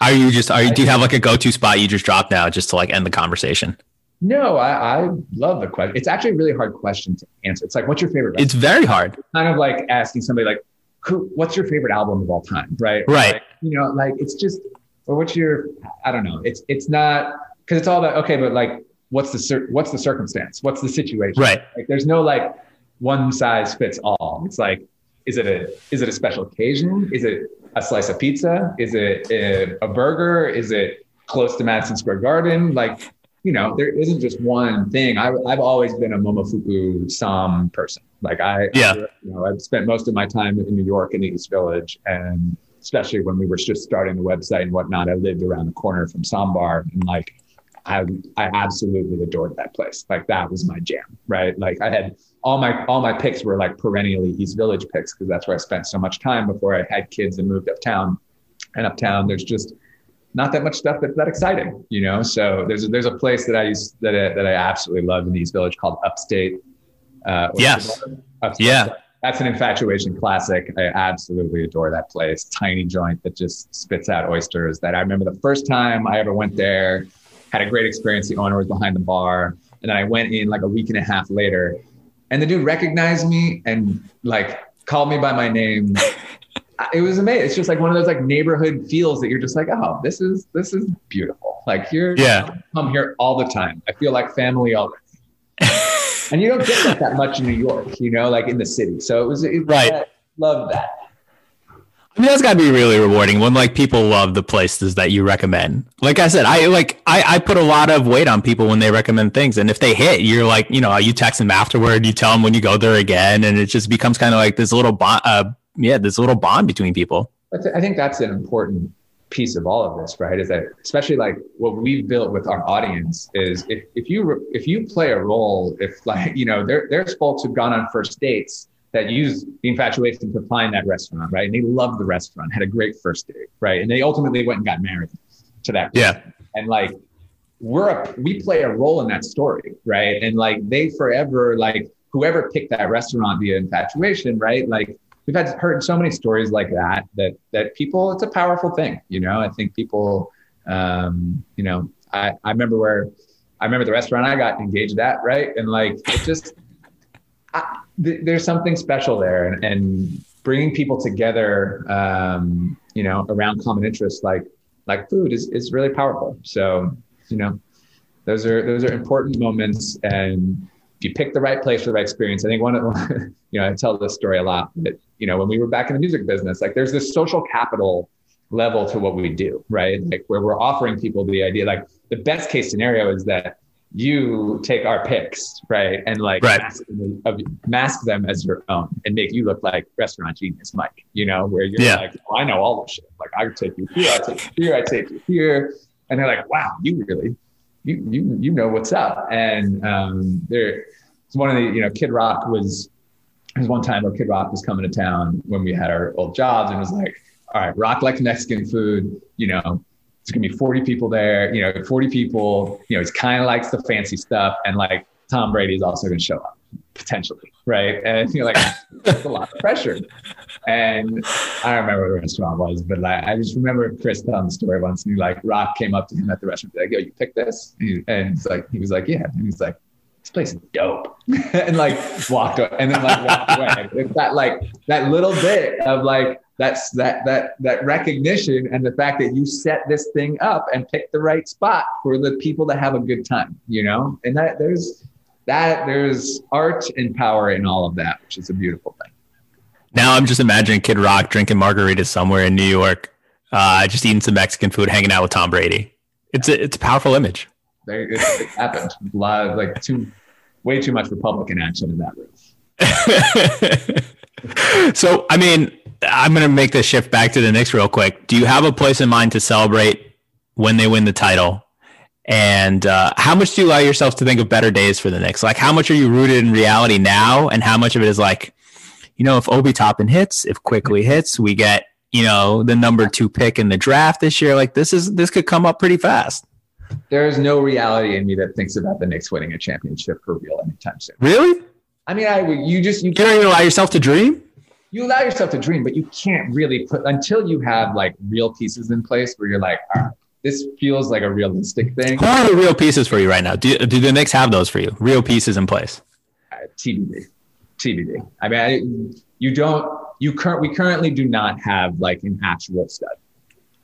Are you just are you do you have like a go to spot you just drop now just to like end the conversation? No, I, I love the question. It's actually a really hard question to answer. It's like, what's your favorite? It's very hard. It's kind of like asking somebody like, who, what's your favorite album of all time? Right. Right. Like, you know, like it's just, or what's your, I don't know. It's, it's not, because it's all about okay, but like, what's the what's the circumstance? What's the situation? Right. Like, there's no like one size fits all. It's like, is it a is it a special occasion? Is it a slice of pizza? Is it a, a burger? Is it close to Madison Square Garden? Like, you know, there isn't just one thing. I, have always been a Momofuku Ssäm person. Like I, yeah, I, you know, I've spent most of my time in New York in the East Village, and especially when we were just starting the website and whatnot, I lived around the corner from Ssäm Bar, and like I I absolutely adored that place. Like that was my jam, right? Like I had all my all my picks were like perennially East Village picks because that's where I spent so much time before I had kids and moved uptown. And uptown, there's just not that much stuff that's that exciting, you know. So there's a, there's a place that I use that I, that I absolutely love in East Village called Upstate. Uh, yes. Upstate. Yeah. That's an infatuation classic. I absolutely adore that place. Tiny joint that just spits out oysters. That I remember the first time I ever went there had a great experience. The owner was behind the bar. And then I went in like a week and a half later and the dude recognized me and like called me by my name. it was amazing. It's just like one of those like neighborhood feels that you're just like, oh, this is this is beautiful. Like here, yeah, come here all the time. I feel like family already. and you don't get that, that much in New York, you know, like in the city. So it was it, right. love that. I mean, that's got to be really rewarding when like people love the places that you recommend. Like I said, I like I, I put a lot of weight on people when they recommend things, and if they hit, you're like, you know, you text them afterward, you tell them when you go there again, and it just becomes kind of like this little bond. Uh, yeah, this little bond between people. I think that's an important piece of all of this, right? Is that especially like what we've built with our audience is if if you if you play a role, if like you know there there's folks who've gone on first dates that used the infatuation to find that restaurant, right? And they loved the restaurant, had a great first date, right? And they ultimately went and got married to that. Yeah. And like, we're a, we play a role in that story, right? And like, they forever, like, whoever picked that restaurant via infatuation, right? Like, we've had heard so many stories like that, that, that people, it's a powerful thing, you know? I think people, um, you know, I, I remember where, I remember the restaurant I got engaged at, right? And like, it just, I, th- there's something special there, and, and bringing people together, um, you know, around common interests like like food is is really powerful. So, you know, those are those are important moments, and if you pick the right place for the right experience, I think one of you know I tell this story a lot. But you know when we were back in the music business, like there's this social capital level to what we do, right? Like where we're offering people the idea, like the best case scenario is that you take our picks, right, and like right. mask, them, mask, them, as your own and make you look like restaurant genius, Mike. You know, where you're yeah. like, oh, I know all this shit. Like I take you here, I take you here, I take you here, and they're like, wow, you really, you you you know what's up. And um, there, it's one of the you know, Kid Rock was. There was one time where Kid Rock was coming to town when we had our old jobs and was like, all right, Rock like Mexican food, you know, it's gonna be 40 people there, you know, 40 people, you know, he kind of likes the fancy stuff. And like Tom Brady is also gonna show up potentially, right? And you're like, that's a lot of pressure. And I remember what the restaurant was, but like, I just remember Chris telling the story once and he like, Rock came up to him at the restaurant, like, yo, you picked this? And, and he's like, he was like, yeah. And he's like, this place is dope. and like walked away, and then like walked away. It's that like that little bit of like that's that that that recognition and the fact that you set this thing up and pick the right spot for the people to have a good time you know? And that there's that there's art and power in all of that which is a beautiful thing. Now i'm just imagining kid rock drinking margaritas somewhere in new york uh, just eating some mexican food hanging out with tom brady. It's a, it's a powerful image. There, it, it happened. A lot of like too way too much republican action in that room so i mean I'm going to make the shift back to the Knicks real quick. Do you have a place in mind to celebrate when they win the title? And uh, how much do you allow yourself to think of better days for the Knicks? Like, how much are you rooted in reality now? And how much of it is like, you know, if Obi Toppin hits, if Quickley hits, we get, you know, the number two pick in the draft this year. Like, this is, this could come up pretty fast. There is no reality in me that thinks about the Knicks winning a championship for real anytime soon. Really? I mean, I you just you, you don't even allow yourself to dream you allow yourself to dream, but you can't really put until you have like real pieces in place where you're like, all right, this feels like a realistic thing. Who are the real pieces for you right now? Do, do the Knicks have those for you? Real pieces in place? Uh, TBD. TBD. I mean, I, you don't. You current. We currently do not have like an actual stud.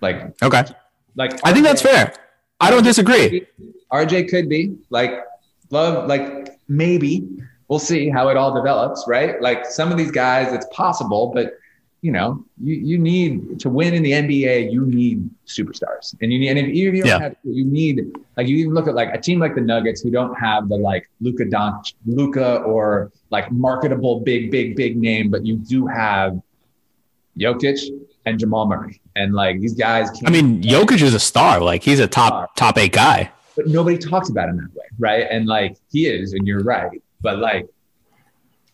Like okay. Like I think that's fair. I don't disagree. RJ could be like love. Like maybe we'll see how it all develops, right? Like some of these guys, it's possible, but you know, you, you need to win in the NBA, you need superstars. And you need, and if you, you don't yeah. have, you need, like, you even look at like a team like the Nuggets who don't have the like Luka Don, Luka or like marketable big, big, big name, but you do have Jokic and Jamal Murray. And like these guys, I mean, Jokic is a star. Like he's a top, top eight guy. But nobody talks about him that way, right? And like he is, and you're right. But like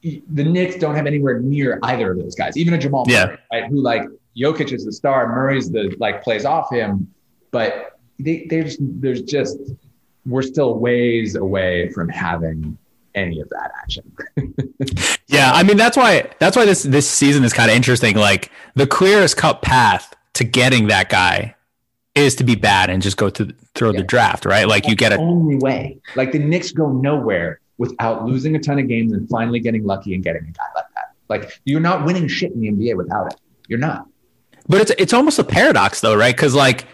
the Knicks don't have anywhere near either of those guys, even a Jamal yeah. Murray, right? Who like Jokic is the star, Murray's the like plays off him, but they, there's there's just we're still ways away from having any of that action. yeah, I mean that's why that's why this this season is kind of interesting. Like the clearest cut path to getting that guy is to be bad and just go through throw yeah. the draft, right? Like that's you get a only way. Like the Knicks go nowhere without losing a ton of games and finally getting lucky and getting a guy like that. Like you're not winning shit in the NBA without it. You're not. But it's it's almost a paradox though, right? Because like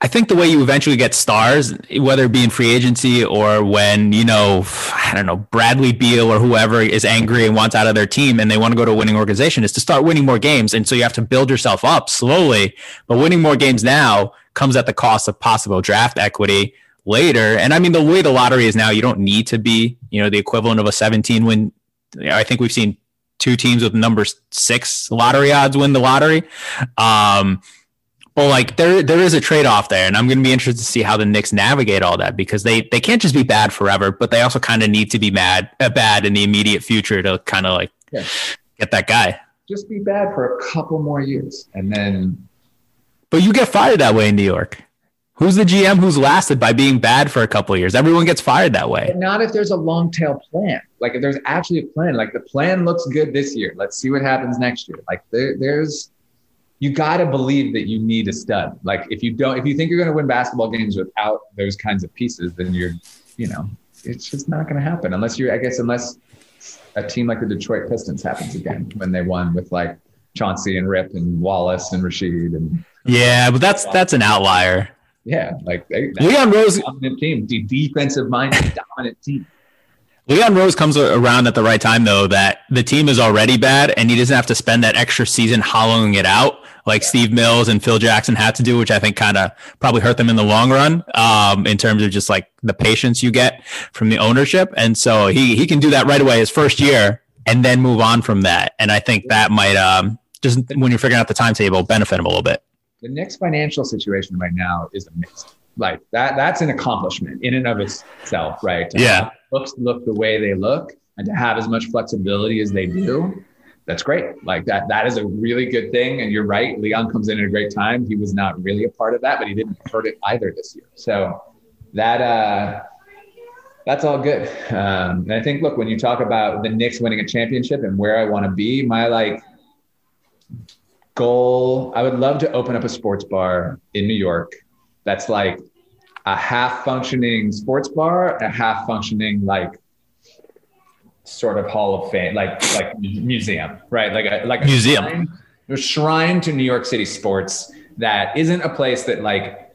I think the way you eventually get stars, whether it be in free agency or when, you know, I don't know, Bradley Beal or whoever is angry and wants out of their team and they want to go to a winning organization is to start winning more games. And so you have to build yourself up slowly. But winning more games now comes at the cost of possible draft equity later. And I mean, the way the lottery is now, you don't need to be, you know, the equivalent of a 17 win. I think we've seen two teams with number six lottery odds win the lottery. Um, but like there, there is a trade off there, and I'm going to be interested to see how the Knicks navigate all that because they they can't just be bad forever, but they also kind of need to be mad uh, bad in the immediate future to kind of like yeah. get that guy. Just be bad for a couple more years, and then. But you get fired that way in New York. Who's the GM who's lasted by being bad for a couple years? Everyone gets fired that way. But not if there's a long tail plan. Like if there's actually a plan. Like the plan looks good this year. Let's see what happens next year. Like there, there's you got to believe that you need a stud. Like if you don't, if you think you're going to win basketball games without those kinds of pieces, then you're, you know, it's just not going to happen unless you're, I guess, unless a team like the Detroit Pistons happens again when they won with like Chauncey and Rip and Wallace and Rasheed and. Yeah, but that's that's an outlier. Yeah, like they, Leon Rose dominant team, the defensive minded dominant team. Leon Rose comes around at the right time, though, that the team is already bad and he doesn't have to spend that extra season hollowing it out like Steve Mills and Phil Jackson had to do, which I think kind of probably hurt them in the long run um, in terms of just like the patience you get from the ownership. And so he, he can do that right away his first year and then move on from that. And I think that might um, just when you're figuring out the timetable benefit him a little bit. The Knicks financial situation right now is a mix. like that that's an accomplishment in and of itself, right? To yeah. Books look the way they look and to have as much flexibility as they do, that's great. Like that that is a really good thing. And you're right, Leon comes in at a great time. He was not really a part of that, but he didn't hurt it either this year. So that uh that's all good. Um, and I think, look, when you talk about the Knicks winning a championship and where I want to be, my like goal, I would love to open up a sports bar in New York that's like a half functioning sports bar, a half functioning like sort of Hall of Fame, like like museum, right? Like a like a museum, shrine, a shrine to New York City sports that isn't a place that like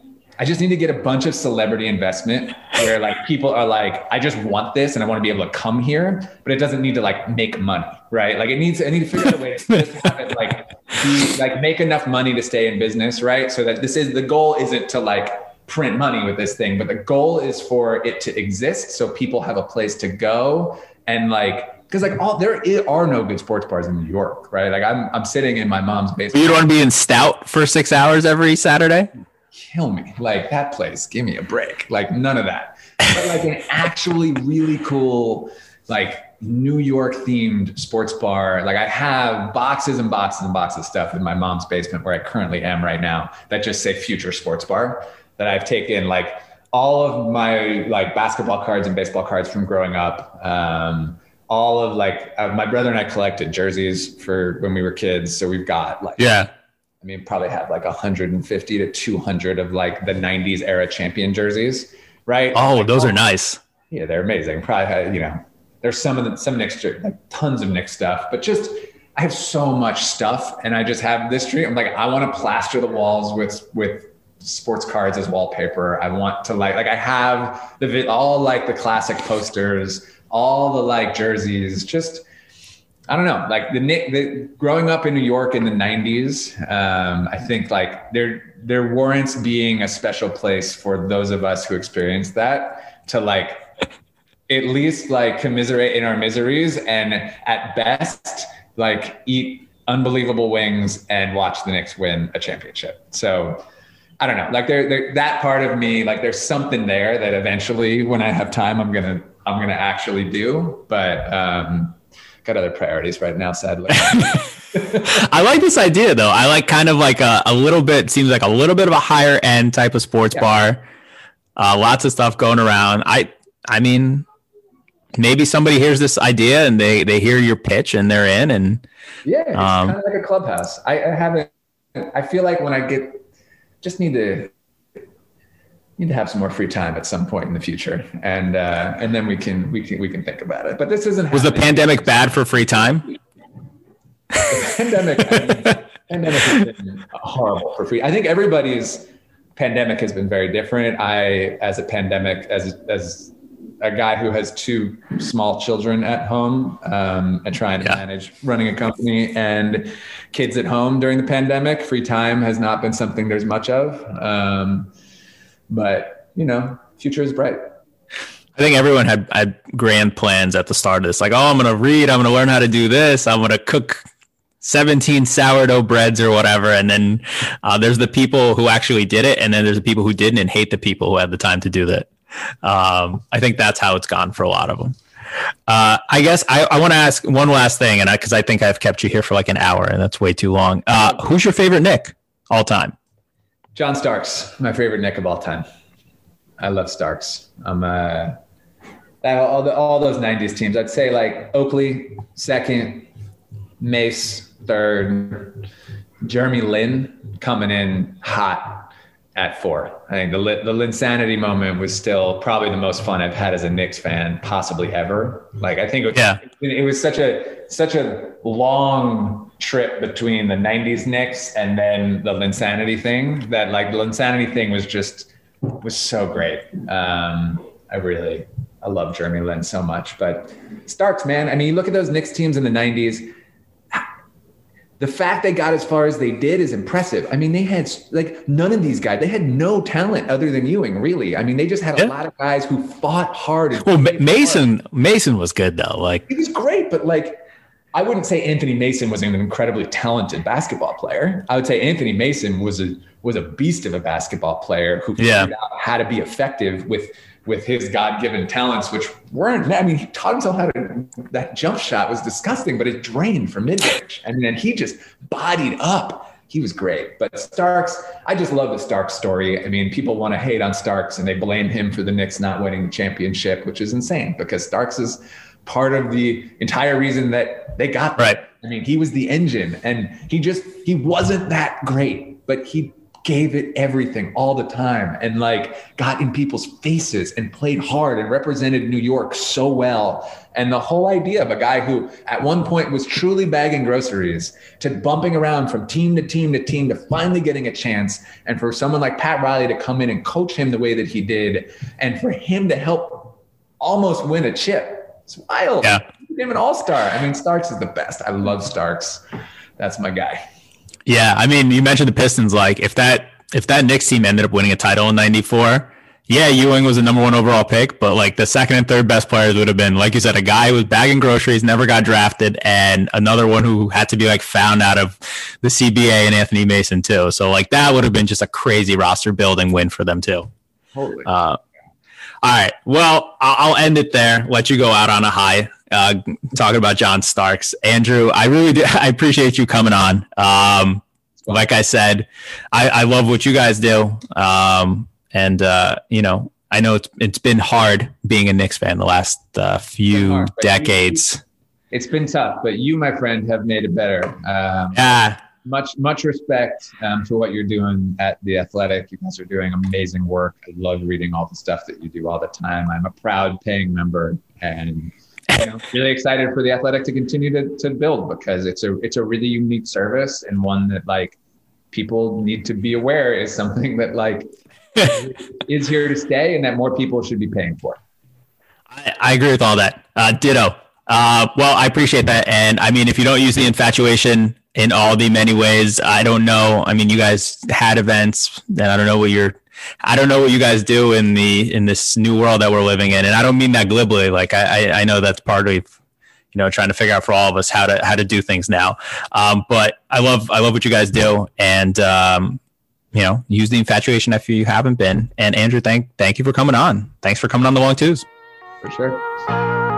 I just need to get a bunch of celebrity investment where like people are like, I just want this and I want to be able to come here, but it doesn't need to like make money, right? Like it needs, I need to figure out a way to just have it like be, like make enough money to stay in business, right? So that this is the goal isn't to like print money with this thing, but the goal is for it to exist so people have a place to go and like because like all there are no good sports bars in New York, right? Like I'm I'm sitting in my mom's basement. You don't want to be in Stout for six hours every Saturday kill me. Like that place, give me a break. Like none of that. But like an actually really cool, like New York themed sports bar. Like I have boxes and boxes and boxes of stuff in my mom's basement where I currently am right now that just say future sports bar that I've taken like all of my like basketball cards and baseball cards from growing up. Um, all of like uh, my brother and I collected jerseys for when we were kids. So we've got like, yeah I mean, probably have like 150 to 200 of like the 90s era champion jerseys, right? Oh, like, those are nice. Yeah, they're amazing. Probably, have, you know, there's some of the, some Knicks, like tons of Knicks stuff, but just I have so much stuff, and I just have this dream. I'm like, I want to plaster the walls with with sports cards as wallpaper. I want to like like I have the all like the classic posters, all the like jerseys, just I don't know, like the Nick, the growing up in New York in the '90s, um, I think like there there warrants being a special place for those of us who experienced that to like at least like commiserate in our miseries and at best like eat unbelievable wings and watch the Knicks win a championship. So I don't know, like there, there that part of me, like there's something there that eventually, when I have time, I'm gonna I'm gonna actually do, but. um got other priorities right now, sadly. I like this idea though. I like kind of like a, a, little bit seems like a little bit of a higher end type of sports yeah. bar. Uh, lots of stuff going around. I I mean, maybe somebody hears this idea and they they hear your pitch and they're in and yeah, it's um, kind of like a clubhouse. I, I haven't. I feel like when I get just need to need to have some more free time at some point in the future, and uh, and then we can we can we can think about it. But this isn't. Was the pandemic bad for free time? The pandemic, I mean, pandemic has been horrible for free. I think everybody's pandemic has been very different. I, as a pandemic, as as a guy who has two small children at home um, and trying to yeah. manage running a company and kids at home during the pandemic, free time has not been something there's much of. Um, but you know, future is bright. I think everyone had, had grand plans at the start of this. Like, oh, I'm to read. I'm to learn how to do this. I'm to cook 17 sourdough breads or whatever. And then uh, there's the people who actually did it. And then there's the people who didn't and hate the people who had the time to do that. Um, I think that's how it's gone for a lot of them. Uh, I guess I, I want to ask one last thing, and because I, I, think I've kept you here for like an hour, and that's way too long. Uh, who's your favorite Nick all time? John Starks, my favorite Nick of all time. I love Starks. I'm uh, all the all those '90s teams. I'd say like Oakley second, Mace third, Jeremy Lin coming in hot at four. I think the the Linsanity moment was still probably the most fun I've had as a Knicks fan, possibly ever. Like I think it was, yeah. it, was such a such a long trip between the 90s Knicks and then the Linsanity thing that like the Linsanity thing was just was so great. Um, I really I love Jeremy Lin so much. But Starks, man, I mean, you look at those Knicks teams in the 90s. The fact they got as far as they did is impressive. I mean, they had like none of these guys, they had no talent other than Ewing, really. I mean, they just had a lot of guys who fought hard. well, Mason, hard. Mason was good though. Like he was great, but like I wouldn't say Anthony Mason was an incredibly talented basketball player. I would say Anthony Mason was a was a beast of a basketball player who figured yeah. out how to be effective with with his God given talents, which weren't. I mean, he taught himself how to. That jump shot was disgusting, but it drained from mid range. I mean, and he just bodied up. He was great. But Starks, I just love the Starks story. I mean, people want to hate on Starks and they blame him for the Knicks not winning the championship, which is insane because Starks is part of the entire reason that they got right. I mean, he was the engine and he just he wasn't that great, but he gave it everything all the time and like got in people's faces and played hard and represented New York so well. And the whole idea of a guy who at one point was truly bagging groceries to bumping around from team to team to team to finally getting a chance. And for someone like Pat Riley to come in and coach him the way that he did, and for him to help almost win a chip. It's wild. Yeah. Him an all-star. I mean, Starks is the best. I love Starks. That's my guy. Yeah, I mean, you mentioned the Pistons. Like, if that if that Knicks team ended up winning a title in '94, yeah, Ewing was the number one overall pick, but like the second and third best players would have been, like you said, a guy who was bagging groceries, never got drafted, and another one who had to be like found out of the CBA and Anthony Mason too. So like that would have been just a crazy roster building win for them too. Holy. Uh, all right. Well, I'll end it there. Let you go out on a high uh, talking about John Starks. Andrew, I really do. I appreciate you coming on. Um, like I said, I, I, love what you guys do. Um, and, uh, you know, I know it's, it's been hard being a Knicks fan the last uh, few hard, decades. You, it's been tough, but you, my friend, have made it better. Um, yeah. Much, much respect um, for what you're doing at the Athletic. You guys are doing amazing work. I love reading all the stuff that you do all the time. I'm a proud paying member, and you know, really excited for the athletic to continue to, to build because it's a it's a really unique service and one that like people need to be aware is something that like is here to stay and that more people should be paying for. I, I agree with all that. Uh, ditto. Uh, well, I appreciate that. And I mean, if you don't use the infatuation in all the many ways, I don't know. I mean, you guys had events and I don't know what you're I don't know what you guys do in the in this new world that we're living in, and I don't mean that glibly. Like I I know that's part of you know trying to figure out for all of us how to how to do things now. Um, but I love I love what you guys do, and um, you know use the infatuation if you haven't been. And Andrew, thank thank you for coming on. Thanks for coming on the long twos. For sure.